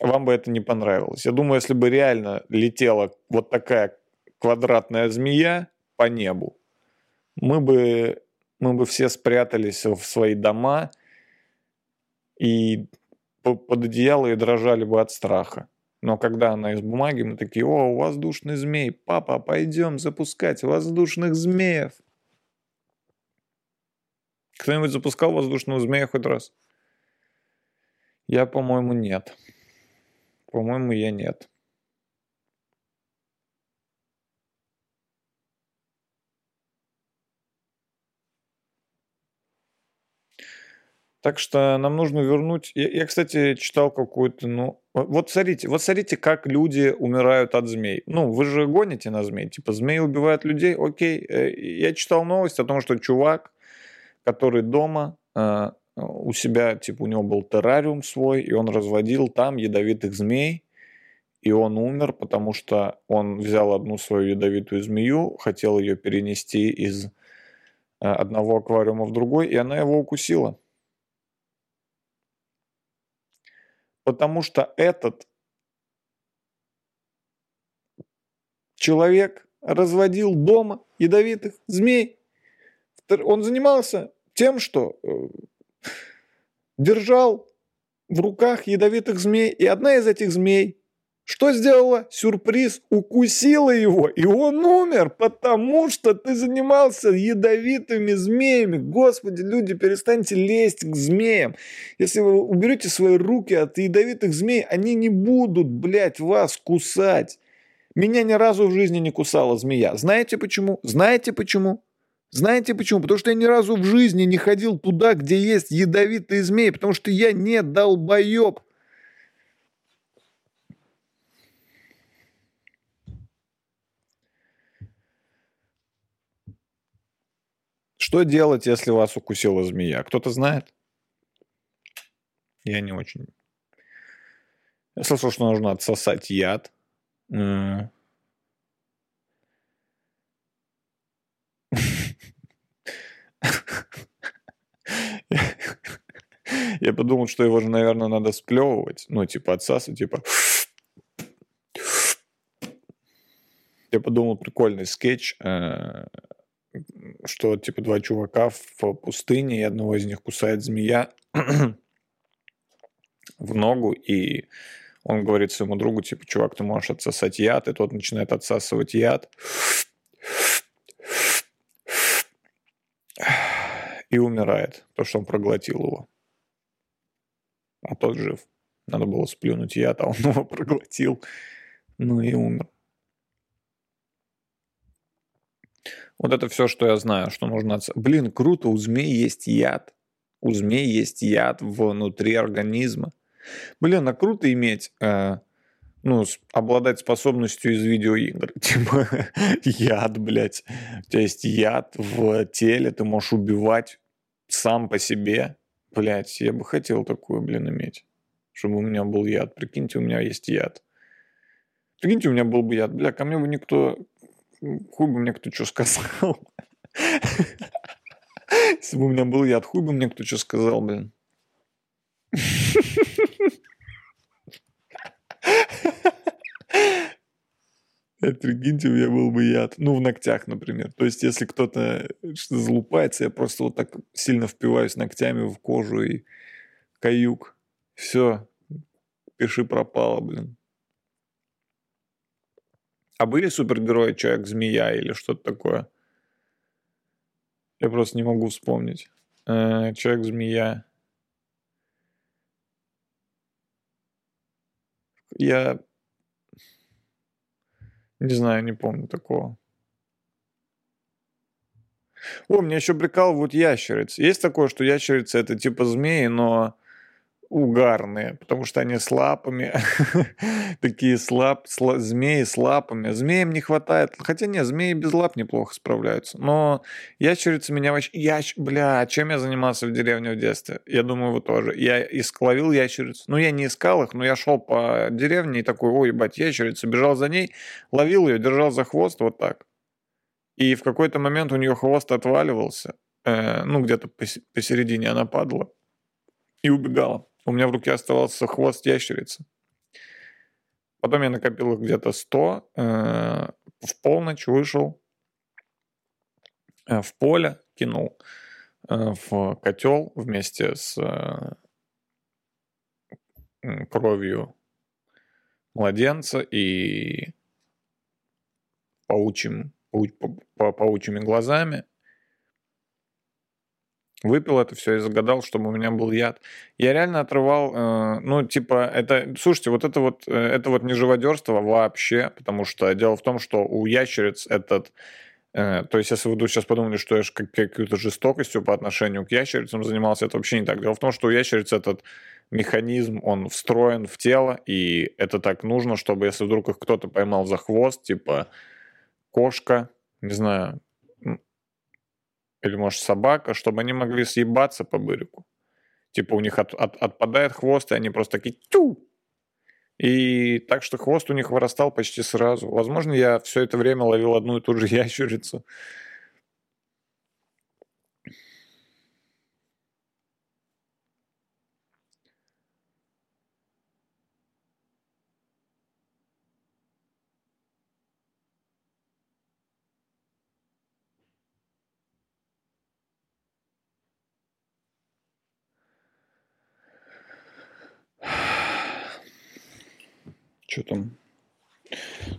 вам бы это не понравилось. Я думаю, если бы реально летела вот такая квадратная змея по небу, мы бы, мы бы все спрятались в свои дома и под одеяло и дрожали бы от страха. Но когда она из бумаги, мы такие, о, воздушный змей, папа, пойдем запускать воздушных змеев. Кто-нибудь запускал воздушного змея хоть раз? Я, по-моему, нет. По-моему, я нет. Так что нам нужно вернуть... Я, я кстати, читал какую-то, ну... Вот смотрите, вот смотрите, как люди умирают от змей. Ну, вы же гоните на змей. Типа, змеи убивают людей, окей. Э, я читал новость о том, что чувак, который дома э, у себя, типа, у него был террариум свой, и он разводил там ядовитых змей, и он умер, потому что он взял одну свою ядовитую змею, хотел ее перенести из э, одного аквариума в другой, и она его укусила. Потому что этот человек разводил дома ядовитых змей. Он занимался тем, что э, держал в руках ядовитых змей. И одна из этих змей что сделала? Сюрприз, укусила его, и он умер, потому что ты занимался ядовитыми змеями. Господи, люди, перестаньте лезть к змеям. Если вы уберете свои руки от ядовитых змей, они не будут, блядь, вас кусать. Меня ни разу в жизни не кусала змея. Знаете почему? Знаете почему? Знаете почему? Потому что я ни разу в жизни не ходил туда, где есть ядовитые змеи, потому что я не долбоеб. Что делать, если вас укусила змея? Кто-то знает? Я не очень. Я слышал, что нужно отсосать яд. Я подумал, что его же, наверное, надо сплевывать. Ну, типа отсасывать, типа... Я подумал, прикольный скетч. Э, что типа два чувака в пустыне, и одного из них кусает змея в ногу, и он говорит своему другу, типа, чувак, ты можешь отсосать яд, и тот начинает отсасывать яд. И умирает, то, что он проглотил его. А тот жив. Надо было сплюнуть яд, а он его проглотил. Ну и умер. Вот это все, что я знаю, что нужно... Блин, круто, у змей есть яд. У змей есть яд внутри организма. Блин, а круто иметь, э, ну, обладать способностью из видеоигр. Типа яд, блядь. У тебя есть яд в теле, ты можешь убивать сам по себе. Блядь, я бы хотел такую, блин, иметь. Чтобы у меня был яд. Прикиньте, у меня есть яд. Прикиньте, у меня был бы яд. Бля, ко мне бы никто хуй бы мне кто что сказал. Если бы у меня был яд, хуй бы мне кто что сказал, блин. Это, прикиньте, у меня был бы яд. Ну, в ногтях, например. То есть, если кто-то что-то залупается, я просто вот так сильно впиваюсь ногтями в кожу и каюк. Все, пиши пропало, блин. А были супергерои Человек-змея или что-то такое? Я просто не могу вспомнить. Э, Человек-змея. Я не знаю, не помню такого. О, меня еще прикалывают ящерицы. Есть такое, что ящерицы это типа змеи, но угарные, потому что они с лапами, такие слаб, сла, змеи с лапами. Змеям не хватает, хотя нет, змеи без лап неплохо справляются, но ящерицы меня вообще... Ящ... Бля, чем я занимался в деревне в детстве? Я думаю, вы тоже. Я искловил ящериц. Ну, я не искал их, но я шел по деревне и такой, ой, ебать, ящерица, бежал за ней, ловил ее, держал за хвост вот так. И в какой-то момент у нее хвост отваливался, э, ну, где-то посередине она падала и убегала. У меня в руке оставался хвост ящерицы. Потом я накопил их где-то 100. Э, в полночь вышел. э, в поле, кинул э, в котел вместе с кровью младенца и паучьим, пауч, па, паучьими глазами. Выпил это все и загадал, чтобы у меня был яд. Я реально отрывал, э, ну, типа, это, слушайте, вот это вот, э, это вот не живодерство вообще, потому что дело в том, что у ящериц этот, э, то есть, если вы сейчас подумали, что я как, какой-то жестокостью по отношению к ящерицам занимался, это вообще не так. Дело в том, что у ящериц этот механизм, он встроен в тело, и это так нужно, чтобы если вдруг их кто-то поймал за хвост, типа кошка, не знаю, или, может, собака, чтобы они могли съебаться по бырику. Типа у них от, от, отпадает хвост, и они просто такие тю! И так что хвост у них вырастал почти сразу. Возможно, я все это время ловил одну и ту же ящерицу. Что там?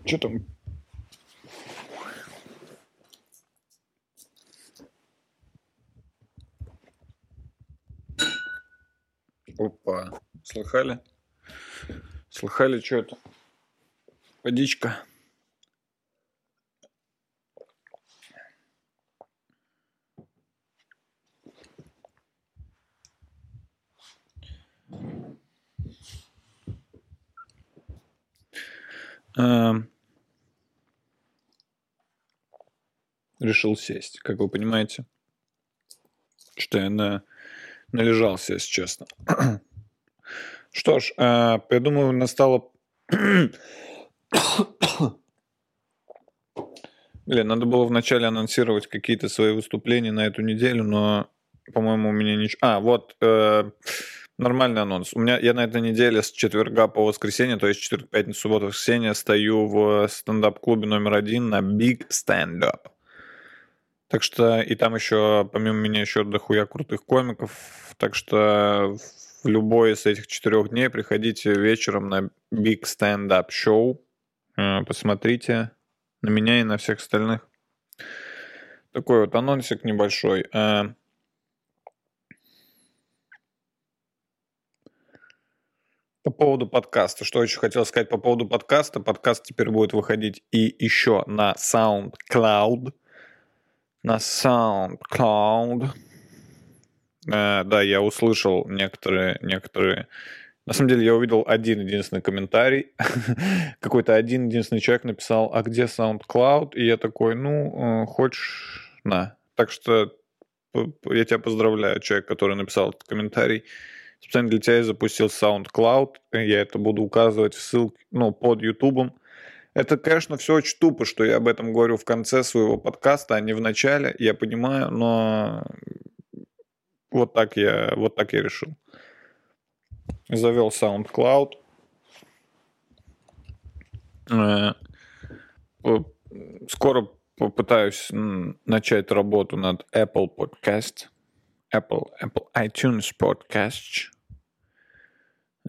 Что там? Опа. Слыхали? Слыхали, что это? Водичка. Решил сесть, как вы понимаете, что я на, належался, если честно. Что ж, э, я думаю, настало... Блин, надо было вначале анонсировать какие-то свои выступления на эту неделю, но, по-моему, у меня ничего... А, вот... Э, Нормальный анонс. У меня я на этой неделе с четверга по воскресенье, то есть четверг, пятница, суббота, воскресенье, стою в стендап-клубе номер один на Big Stand Up. Так что и там еще, помимо меня, еще дохуя крутых комиков. Так что в любой из этих четырех дней приходите вечером на Big Stand Up Show. Э, посмотрите на меня и на всех остальных. Такой вот анонсик небольшой. По поводу подкаста. Что еще хотел сказать по поводу подкаста. Подкаст теперь будет выходить и еще на SoundCloud. На SoundCloud. Э, да, я услышал некоторые, некоторые... На самом деле я увидел один единственный комментарий. Какой-то один единственный человек написал, а где SoundCloud? И я такой, ну, э, хочешь, на. Так что я тебя поздравляю, человек, который написал этот комментарий. Специально для тебя я запустил SoundCloud. Я это буду указывать в ссылке, ну, под YouTube. Это, конечно, все очень тупо, что я об этом говорю в конце своего подкаста, а не в начале. Я понимаю, но вот так я, вот так я решил. Завел SoundCloud. Э, скоро попытаюсь начать работу над Apple Podcast. Apple, Apple iTunes Podcast.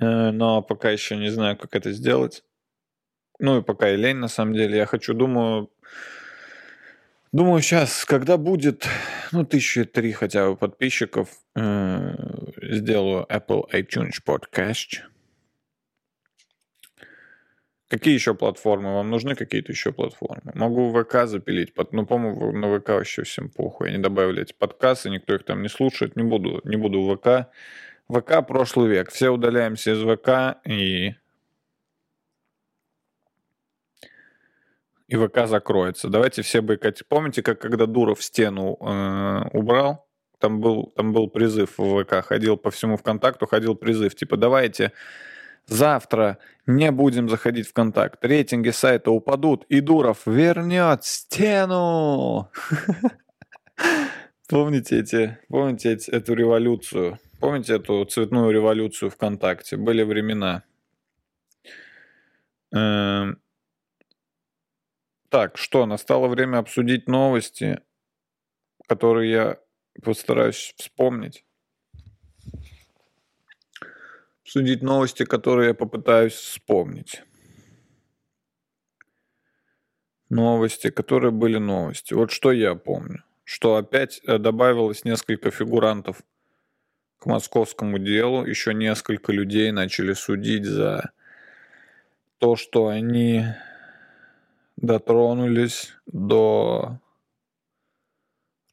Э, но пока еще не знаю, как это сделать. Ну и пока и лень, на самом деле. Я хочу, думаю, думаю сейчас, когда будет, ну, тысячи три хотя бы подписчиков, э, сделаю Apple iTunes Podcast. Какие еще платформы? Вам нужны какие-то еще платформы? Могу ВК запилить. Ну, по-моему, на ВК вообще всем похуй. Они добавили эти подкасты, никто их там не слушает. Не буду, не буду ВК. ВК прошлый век. Все удаляемся из ВК и... И ВК закроется. Давайте все бойкотировать. Помните, как когда Дуров стену э, убрал? Там был, там был призыв в ВК. Ходил по всему ВКонтакту, ходил призыв. Типа, давайте Завтра не будем заходить в контакт. Рейтинги сайта упадут, и Дуров вернет стену. Помните эти, помните эту революцию? Помните эту цветную революцию ВКонтакте? Были времена. Эм... Так, что, настало время обсудить новости. которые я постараюсь вспомнить. Судить новости, которые я попытаюсь вспомнить. Новости, которые были новости. Вот что я помню. Что опять э, добавилось несколько фигурантов к московскому делу. Еще несколько людей начали судить за то, что они дотронулись до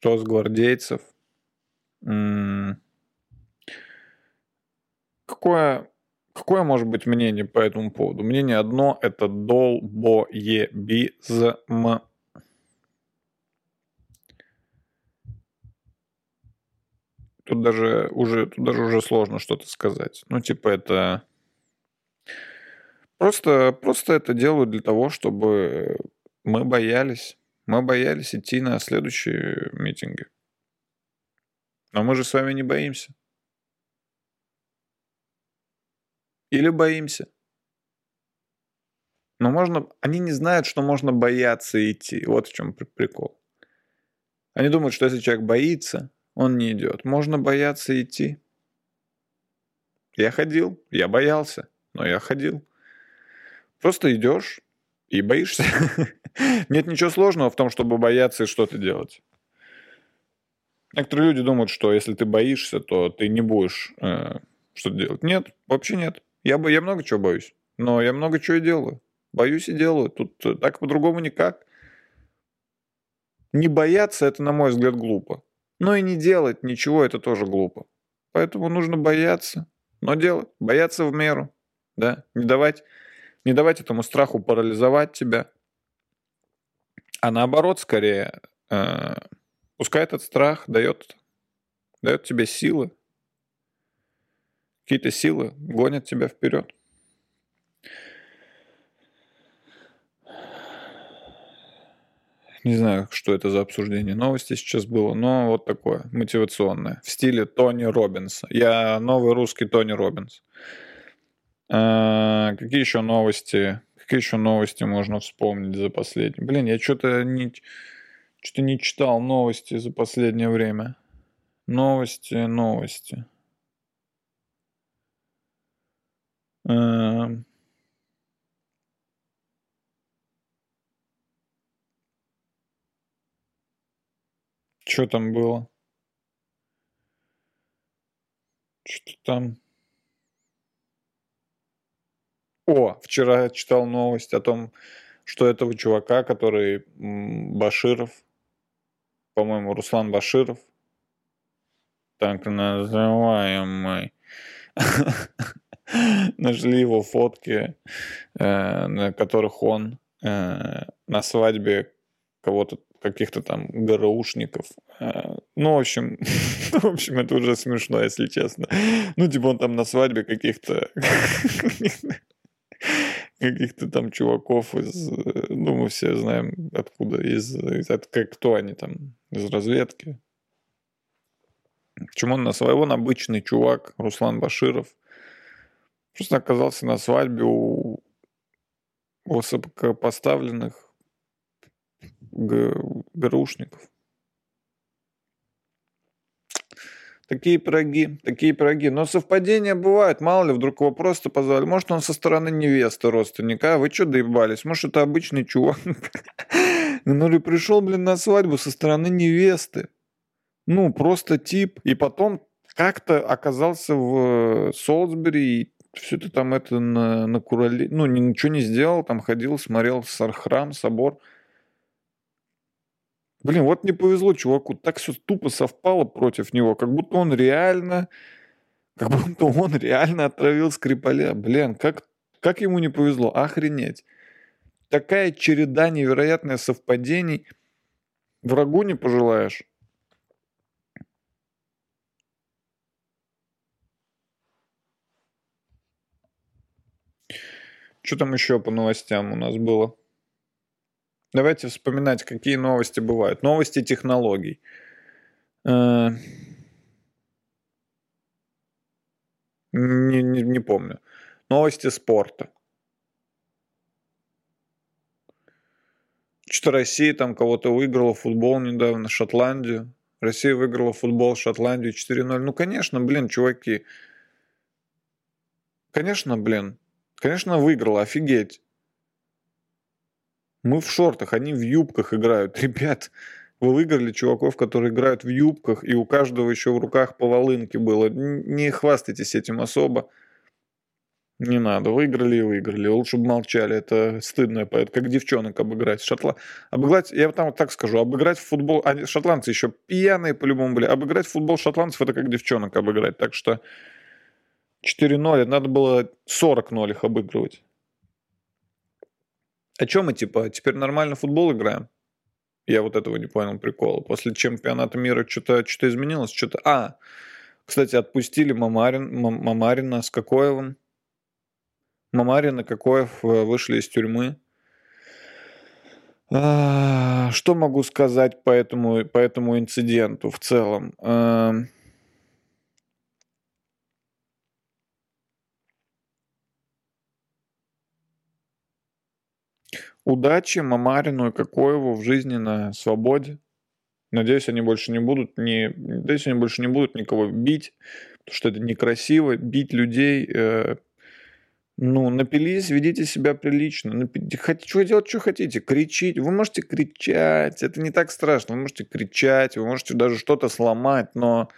росгвардейцев. Какое, какое может быть мнение по этому поводу? Мнение одно – это долбоебизм. Тут даже уже, тут даже уже сложно что-то сказать. Ну, типа, это Просто, просто это делают для того, чтобы мы боялись. Мы боялись идти на следующие митинги. Но мы же с вами не боимся. Или боимся. Но можно... Они не знают, что можно бояться идти. Вот в чем прикол. Они думают, что если человек боится, он не идет. Можно бояться идти. Я ходил, я боялся, но я ходил. Просто идешь и боишься. Нет ничего сложного в том, чтобы бояться и что-то делать. Некоторые люди думают, что если ты боишься, то ты не будешь э, что-то делать. Нет, вообще нет. Я, я много чего боюсь, но я много чего и делаю. Боюсь и делаю. Тут э, так по-другому никак. Не бояться – это, на мой взгляд, глупо. Но и не делать ничего – это тоже глупо. Поэтому нужно бояться, но делать. Бояться в меру. Да? Не давать не давать этому страху парализовать тебя, а наоборот, скорее, э, пускай этот страх дает, дает тебе силы, какие-то силы гонят тебя вперед. Не знаю, что это за обсуждение новости сейчас было, но вот такое, мотивационное. В стиле Тони Робинса. Я новый русский Тони Робинс. А, какие еще новости? Какие еще новости можно вспомнить за последние? Блин, я что-то не, что-то не читал новости за последнее время. Новости, новости. А, что там было? Что-то там... О, вчера я читал новость о том, что этого чувака, который Баширов, по-моему, Руслан Баширов, так называемый, нашли его фотки, э, на которых он э, на свадьбе кого-то каких-то там ГРУшников. Э, ну, в общем, в общем, это уже смешно, если честно. Ну, типа он там на свадьбе каких-то каких-то там чуваков из, ну, мы все знаем откуда, из, из от, как, кто они там, из разведки. Почему он на своего, он обычный чувак, Руслан Баширов, просто оказался на свадьбе у высокопоставленных ГРУшников. Такие пироги, такие пироги. Но совпадения бывают, мало ли, вдруг его просто позвали. Может, он со стороны невесты родственника. А вы что доебались? Может, это обычный чувак. Ну, или пришел, блин, на свадьбу со стороны невесты. Ну, просто тип. И потом как-то оказался в Солсбери, и все это там это на, на Курале, ну, ничего не сделал, там ходил, смотрел храм, собор. Блин, вот не повезло чуваку, так все тупо совпало против него, как будто он реально, как будто он реально отравил Скрипаля. Блин, как, как ему не повезло, охренеть. Такая череда невероятных совпадений. Врагу не пожелаешь. Что там еще по новостям у нас было? Давайте вспоминать, какие новости бывают. Новости технологий. Э, не, не, не помню. Новости спорта. Что Россия там кого-то выиграла футбол недавно, Шотландию. Россия выиграла футбол Шотландию 4-0. Ну, конечно, блин, чуваки. Конечно, блин. Конечно, выиграла, офигеть. Мы в шортах, они в юбках играют. Ребят, вы выиграли чуваков, которые играют в юбках, и у каждого еще в руках по волынке было. Не хвастайтесь этим особо. Не надо, выиграли и выиграли. Лучше бы молчали, это стыдно, это как девчонок обыграть. Шотла... Обыграть, я там вот так скажу, обыграть в футбол, а шотландцы еще пьяные по-любому были, обыграть в футбол шотландцев это как девчонок обыграть. Так что 4-0, надо было 40-0 их обыгрывать. А чем мы типа, теперь нормально футбол играем? Я вот этого не понял прикола. После чемпионата мира что-то что изменилось, что-то... А, кстати, отпустили Мамарин, Мамарина с Кокоевым. Мамарин и Кокоев э, вышли из тюрьмы. А, что могу сказать по этому, по этому инциденту в целом? Удачи Мамарину и Кокоеву в жизни на свободе. Надеюсь, они больше не будут не, надеюсь, они больше не будут никого бить, потому что это некрасиво бить людей. Э, ну, напились, ведите себя прилично. Напи... Хоть, что делать, что хотите. Кричить. Вы можете кричать. Это не так страшно. Вы можете кричать, вы можете даже что-то сломать, но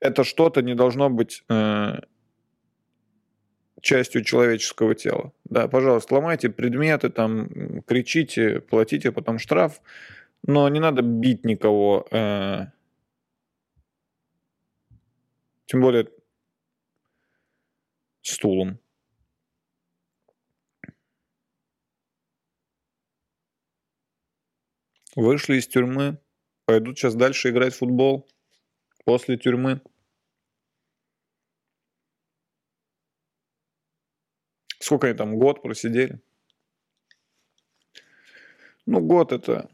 это что-то не должно быть э, частью человеческого тела. Да, пожалуйста, ломайте предметы, там, кричите, платите потом штраф, но не надо бить никого. Э, тем более стулом. Вышли из тюрьмы, пойдут сейчас дальше играть в футбол после тюрьмы. Сколько они там, год просидели? Ну, год это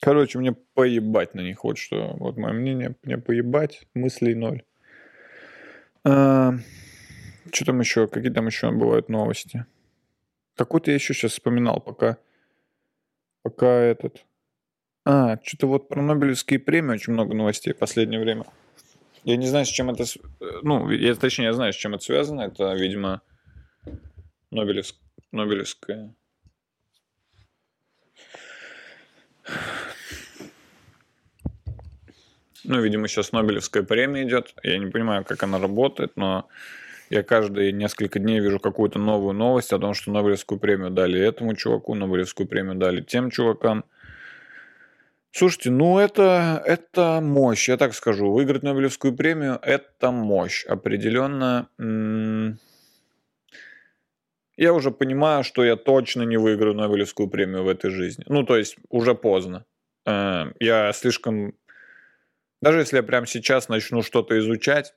Короче, мне поебать на них. Вот что, вот мое мнение. Мне поебать. Мыслей ноль. А, что там еще? Какие там еще бывают новости? Какой-то я еще сейчас вспоминал, пока, пока этот... А, что-то вот про Нобелевские премии очень много новостей в последнее время. Я не знаю, с чем это... Ну, я, точнее, я знаю, с чем это связано. Это, видимо, Нобелевск... Нобелевская Ну, видимо, сейчас Нобелевская премия идет. Я не понимаю, как она работает, но я каждые несколько дней вижу какую-то новую новость о том, что Нобелевскую премию дали этому чуваку, Нобелевскую премию дали тем чувакам. Слушайте, ну это, это мощь, я так скажу. Выиграть Нобелевскую премию – это мощь. Определенно, я уже понимаю, что я точно не выиграю Нобелевскую премию в этой жизни. Ну, то есть, уже поздно. Э, я слишком даже если я прямо сейчас начну что-то изучать,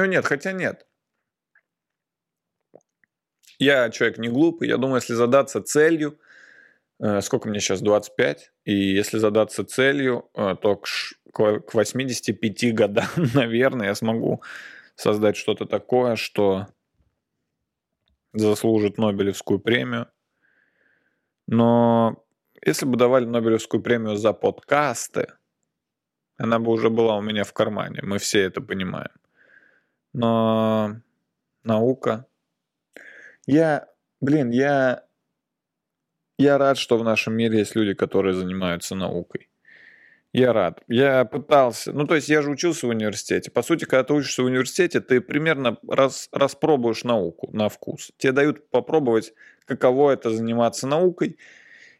ну нет, хотя нет. Я человек не глупый, я думаю, если задаться целью, э, сколько мне сейчас, 25, и если задаться целью, э, то к, к 85 годам, наверное, я смогу создать что-то такое, что заслужит Нобелевскую премию. Но если бы давали Нобелевскую премию за подкасты, она бы уже была у меня в кармане. Мы все это понимаем. Но наука... Я, блин, я, я рад, что в нашем мире есть люди, которые занимаются наукой. Я рад. Я пытался. Ну, то есть я же учился в университете. По сути, когда ты учишься в университете, ты примерно раз, распробуешь науку на вкус. Тебе дают попробовать, каково это заниматься наукой.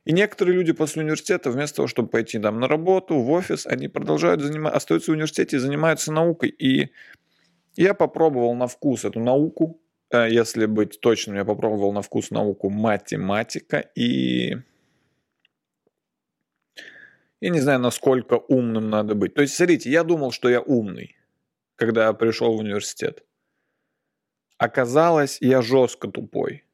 И некоторые люди после университета, вместо того, чтобы пойти там на работу, в офис, они продолжают заниматься, остаются в университете и занимаются наукой. И я попробовал на вкус эту науку, э, если быть точным, я попробовал на вкус науку математика и я не знаю, насколько умным надо быть. То есть, смотрите, я думал, что я умный, когда я пришел в университет. Оказалось, я жестко тупой.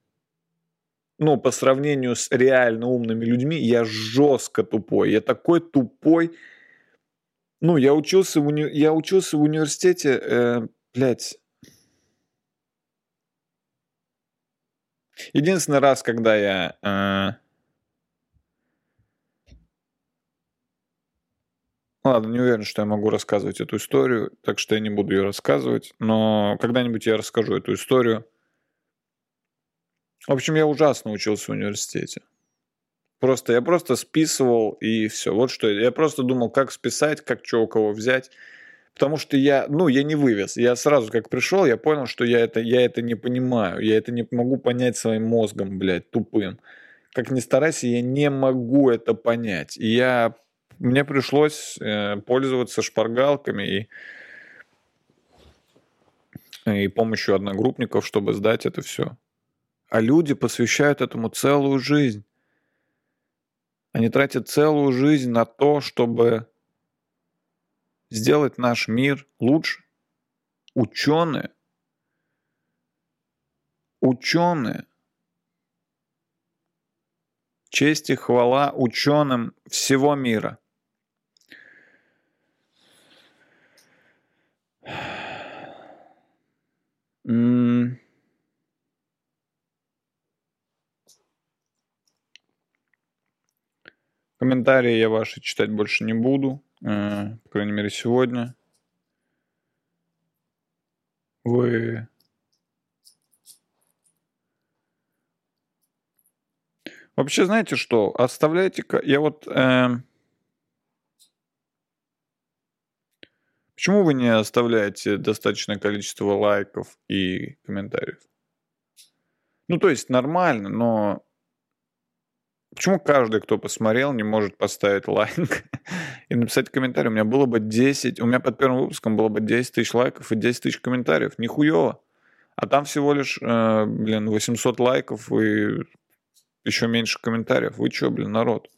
ну, по сравнению с реально умными людьми, я жестко тупой. Я такой тупой. Ну, я учился в, уни... я учился в университете, э, блядь. Единственный раз, когда я... Э... Ладно, не уверен, что я могу рассказывать эту историю, так что я не буду ее рассказывать. Но когда-нибудь я расскажу эту историю. В общем, я ужасно учился в университете. Просто я просто списывал и все. Вот что я просто думал, как списать, как что у кого взять. Потому что я, ну, я не вывез. Я сразу как пришел, я понял, что я это, я это не понимаю. Я это не могу понять своим мозгом, блядь, тупым. Как ни старайся, я не могу это понять. И я, мне пришлось э, пользоваться шпаргалками и, и помощью одногруппников, чтобы сдать это все. А люди посвящают этому целую жизнь. Они тратят целую жизнь на то, чтобы сделать наш мир лучше. Ученые, ученые, честь и хвала ученым всего мира. Комментарии я ваши читать больше не буду, по крайней мере сегодня. Вы Вообще, знаете что? Оставляйте... Я вот... Э... Почему вы не оставляете достаточное количество лайков и комментариев? Ну, то есть нормально, но Почему каждый, кто посмотрел, не может поставить лайк и написать комментарий? У меня было бы 10, у меня под первым выпуском было бы 10 тысяч лайков и 10 тысяч комментариев. Нихуево. А там всего лишь, э, блин, 800 лайков и еще меньше комментариев. Вы что, блин, народ?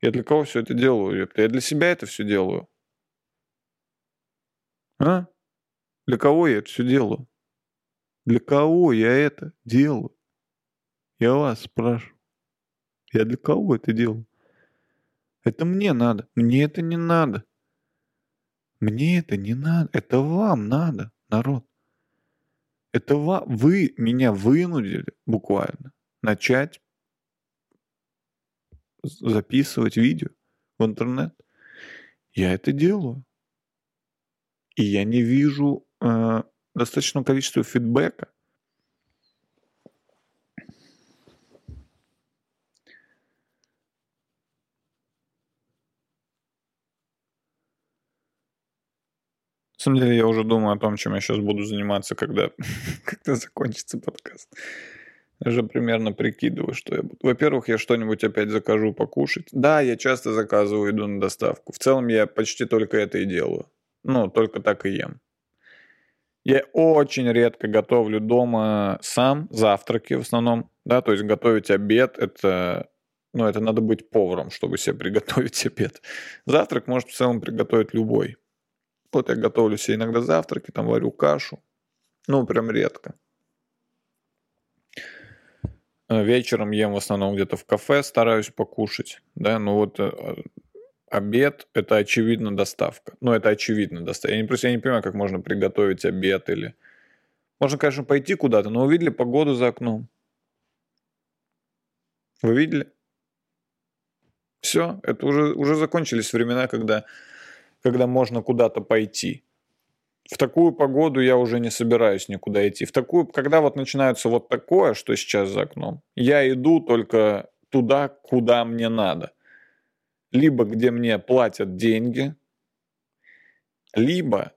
Я для кого все это делаю? Я для себя это все делаю. А? Для кого я это все делаю? Для кого я это делаю? Я вас спрашиваю. Я для кого это делаю? Это мне надо. Мне это не надо. Мне это не надо. Это вам надо, народ. Это ва- вы меня вынудили буквально начать записывать видео в интернет. Я это делаю. И я не вижу э, достаточного количества фидбэка. На самом деле я уже думаю о том, чем я сейчас буду заниматься, когда, когда закончится подкаст. Я уже примерно прикидываю, что я буду. Во-первых, я что-нибудь опять закажу покушать. Да, я часто заказываю еду на доставку. В целом я почти только это и делаю. Ну, только так и ем. Я очень редко готовлю дома сам завтраки в основном. Да, то есть готовить обед это ну, это надо быть поваром, чтобы себе приготовить обед. Завтрак может в целом приготовить любой. Вот я готовлю себе иногда завтраки, там варю кашу. Ну, прям редко. Э, вечером ем в основном где-то в кафе, стараюсь покушать. Да, ну вот э, обед – это очевидно доставка. Ну, это очевидно доставка. Я не, просто я не понимаю, как можно приготовить обед или... Можно, конечно, пойти куда-то, но увидели погоду за окном. Вы видели? Все, это уже, уже закончились времена, когда когда можно куда-то пойти. В такую погоду я уже не собираюсь никуда идти. В такую, когда вот начинается вот такое, что сейчас за окном, я иду только туда, куда мне надо. Либо где мне платят деньги, либо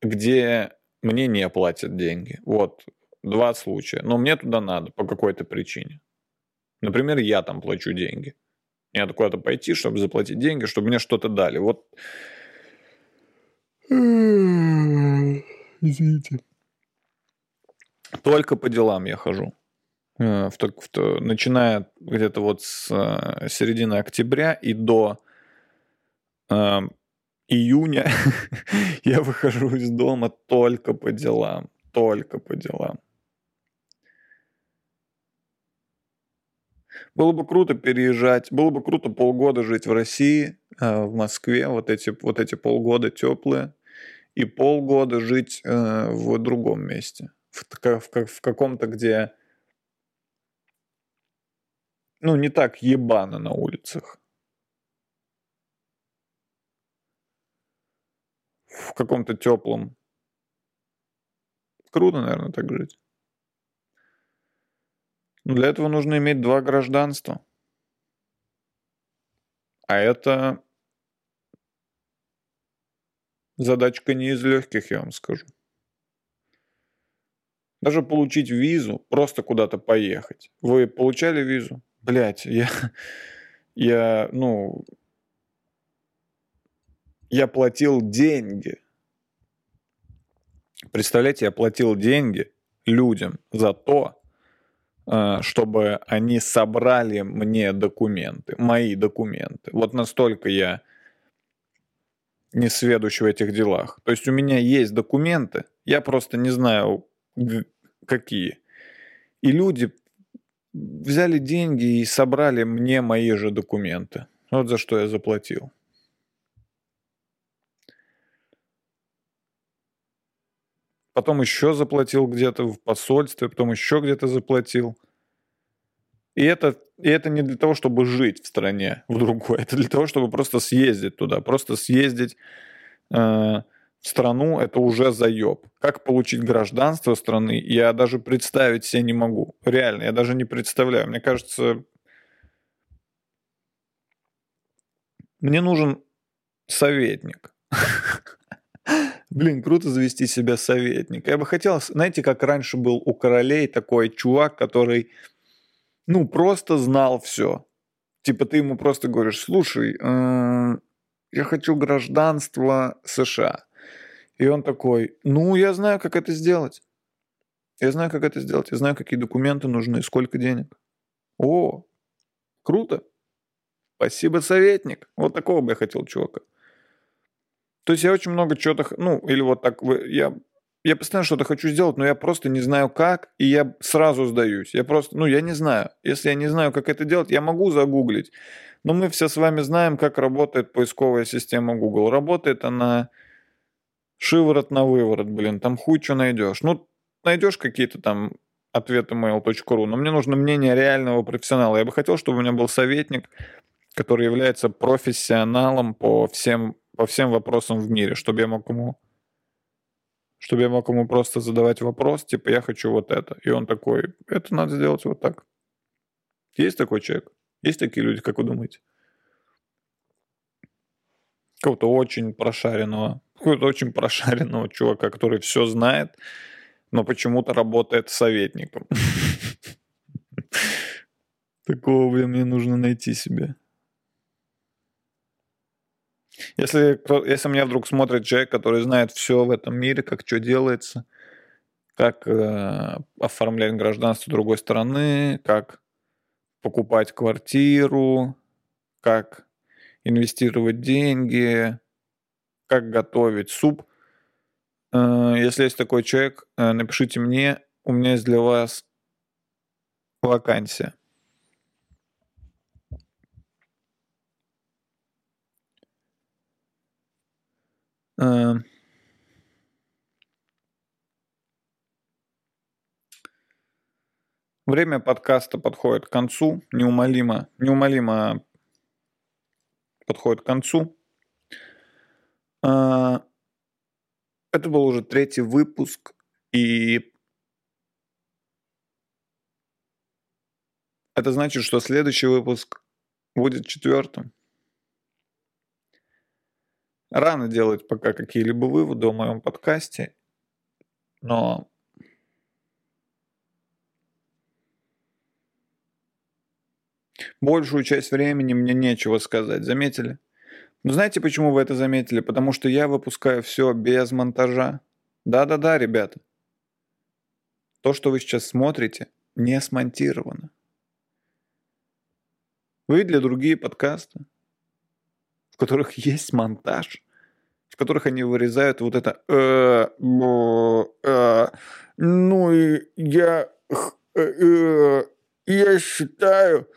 где мне не платят деньги. Вот два случая. Но мне туда надо по какой-то причине. Например, я там плачу деньги. Мне надо куда-то пойти, чтобы заплатить деньги, чтобы мне что-то дали. Вот. Извините. Только по делам я хожу. Э, в, в, в, начиная где-то вот с э, середины октября и до э, июня я выхожу из дома только по делам. Только по делам. Было бы круто переезжать, было бы круто полгода жить в России, э, в Москве, вот эти, вот эти полгода теплые, и полгода жить э, в другом месте, в, в, в каком-то, где, ну, не так ебано на улицах. В каком-то теплом. Круто, наверное, так жить. Но для этого нужно иметь два гражданства. А это задачка не из легких, я вам скажу. Даже получить визу, просто куда-то поехать. Вы получали визу? Блять, я, я, ну, я платил деньги. Представляете, я платил деньги людям за то, чтобы они собрали мне документы, мои документы. Вот настолько я не сведущ в этих делах. То есть у меня есть документы, я просто не знаю, какие. И люди взяли деньги и собрали мне мои же документы. Вот за что я заплатил. Потом еще заплатил где-то в посольстве, потом еще где-то заплатил. И это, и это не для того, чтобы жить в стране, в другой. Это для того, чтобы просто съездить туда. Просто съездить э, в страну – это уже заеб. Как получить гражданство страны, я даже представить себе не могу. Реально, я даже не представляю. Мне кажется, мне нужен советник. Блин, круто завести себя советника. Я бы хотел, знаете, как раньше был у королей такой чувак, который, ну, просто знал все. Типа ты ему просто говоришь, слушай, э, я хочу гражданство США. И он такой, ну, я знаю, как это сделать. Я знаю, как это сделать. Я знаю, какие документы нужны, сколько денег. О, круто. Спасибо, советник. Вот такого бы я хотел чувака. То есть я очень много чего-то, ну, или вот так, я, я постоянно что-то хочу сделать, но я просто не знаю как, и я сразу сдаюсь. Я просто, ну, я не знаю. Если я не знаю, как это делать, я могу загуглить. Но мы все с вами знаем, как работает поисковая система Google. Работает она шиворот на выворот, блин, там хуй что найдешь. Ну, найдешь какие-то там ответы mail.ru, но мне нужно мнение реального профессионала. Я бы хотел, чтобы у меня был советник, который является профессионалом по всем по всем вопросам в мире, чтобы я мог ему чтобы я мог ему просто задавать вопрос, типа, я хочу вот это. И он такой, это надо сделать вот так. Есть такой человек? Есть такие люди, как вы думаете? Какого-то очень прошаренного, какого-то очень прошаренного чувака, который все знает, но почему-то работает советником. Такого, блин, мне нужно найти себе. Если, если меня вдруг смотрит человек, который знает все в этом мире, как что делается, как э, оформлять гражданство другой страны, как покупать квартиру, как инвестировать деньги, как готовить суп. Э, если есть такой человек, э, напишите мне, у меня есть для вас вакансия. Э, время подкаста подходит к концу, неумолимо, неумолимо подходит к концу. Э, это был уже третий выпуск, и это значит, что следующий выпуск будет четвертым. Рано делать пока какие-либо выводы о моем подкасте, но большую часть времени мне нечего сказать, заметили? Но знаете, почему вы это заметили? Потому что я выпускаю все без монтажа. Да-да-да, ребята. То, что вы сейчас смотрите, не смонтировано. Вы видели другие подкасты, в которых есть монтаж? в которых они вырезают вот это э, э, ну и я э, я считаю,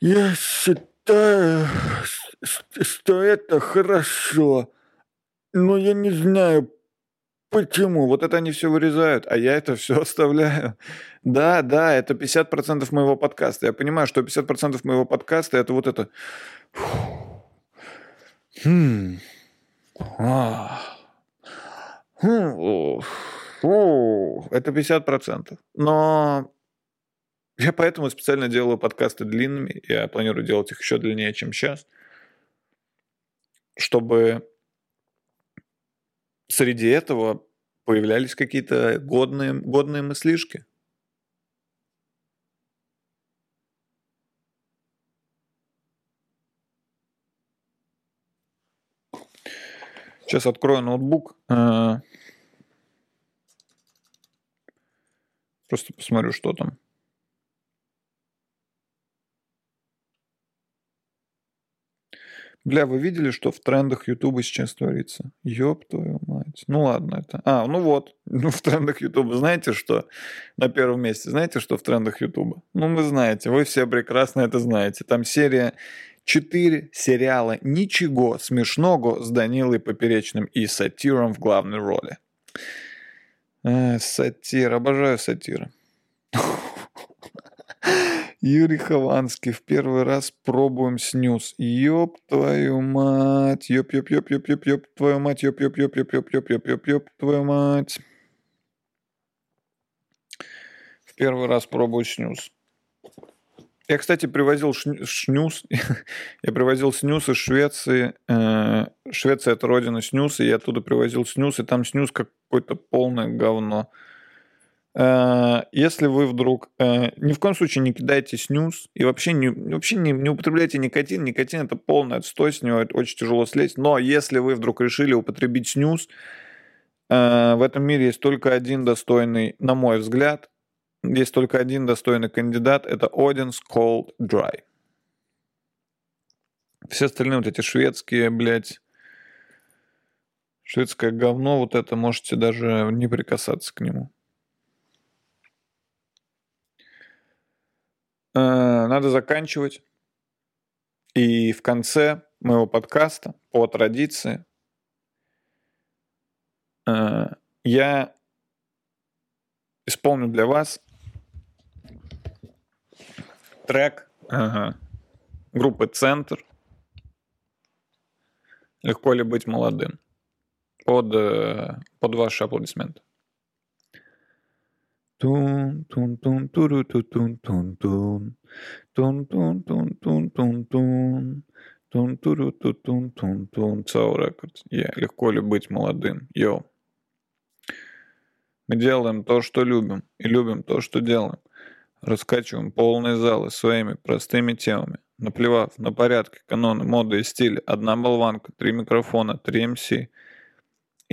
я считаю, что это хорошо. Но я не знаю, почему. Вот это они все вырезают, а я это все оставляю. Да, да, это 50% моего подкаста. Я понимаю, что 50% моего подкаста это вот это. Хм. А. Хм. Это 50%. Но я поэтому специально делаю подкасты длинными. Я планирую делать их еще длиннее, чем сейчас. Чтобы среди этого появлялись какие-то годные, годные мыслишки. Сейчас открою ноутбук. Э, просто посмотрю, что там. Бля, вы видели, что в трендах Ютуба сейчас творится? Ёб твою мать. Ну ладно это. А, ну вот. Ну в трендах Ютуба знаете что? На первом месте. Знаете, что в трендах Ютуба? Ну вы знаете, вы все прекрасно это знаете. Там серия 4 сериала «Ничего смешного» с Данилой Поперечным и сатиром в главной роли. Э, сатир. Обожаю сатира. Юрий Хованский, в первый раз пробуем снюс. Ёб твою мать, ёп, ёп, ёп, ёп, ёп, ёп, твою мать, ёп, ёп, ёп, ёп, ёп, ёп, ёп, ёп, ёп, твою мать. В первый раз пробую снюс. Я, кстати, привозил снюс. я привозил снюс из Швеции. Швеция – это родина снюса. Я оттуда привозил снюс, и там снюс какое-то полное говно. Э, если вы вдруг э, ни в коем случае не кидайте снюс и вообще не, вообще не, не употребляйте никотин, никотин это полный отстой, с него очень тяжело слезть, но если вы вдруг решили употребить снюс, э, в этом мире есть только один достойный, на мой взгляд, есть только один достойный кандидат, это Odin's Cold Dry. Все остальные вот эти шведские, блядь, шведское говно, вот это можете даже не прикасаться к нему. Э, надо заканчивать. И в конце моего подкаста, по традиции, э, я исполню для вас трек ага, группы «Центр». Легко ли быть молодым? Под, э, под ваши аплодисменты. Тун, тун, тун, туру, тун, тун, тун, тун. Тун, тун, тун, тун, тун, тун. Тун, туру, тун, тун, тун, тун. ЦАО Records. Я. Легко ли быть молодым? Йоу. Мы делаем то, что любим, и любим то, что делаем. Раскачиваем полные залы своими простыми темами, наплевав на порядки, каноны, моды и стили. Одна болванка, три микрофона, три MC. И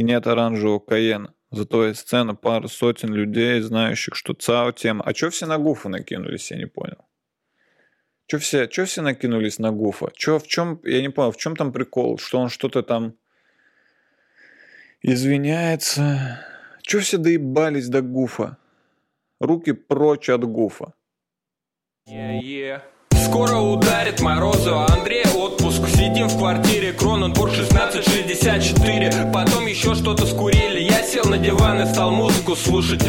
нет оранжевого каена. Зато есть сцена пара сотен людей, знающих, что ЦАО тема. А чё все на Гуфа накинулись, я не понял. Чё все, чё все накинулись на Гуфа? Чё, в чем, я не понял, в чем там прикол? Что он что-то там извиняется? Чё все доебались до Гуфа? Руки прочь от Гуфа. Yeah, yeah. Скоро ударит морозу, а Андрей отпуск Сидим в квартире, Кроненбург 1664 Потом еще что-то скурили Я сел на диван и стал музыку слушать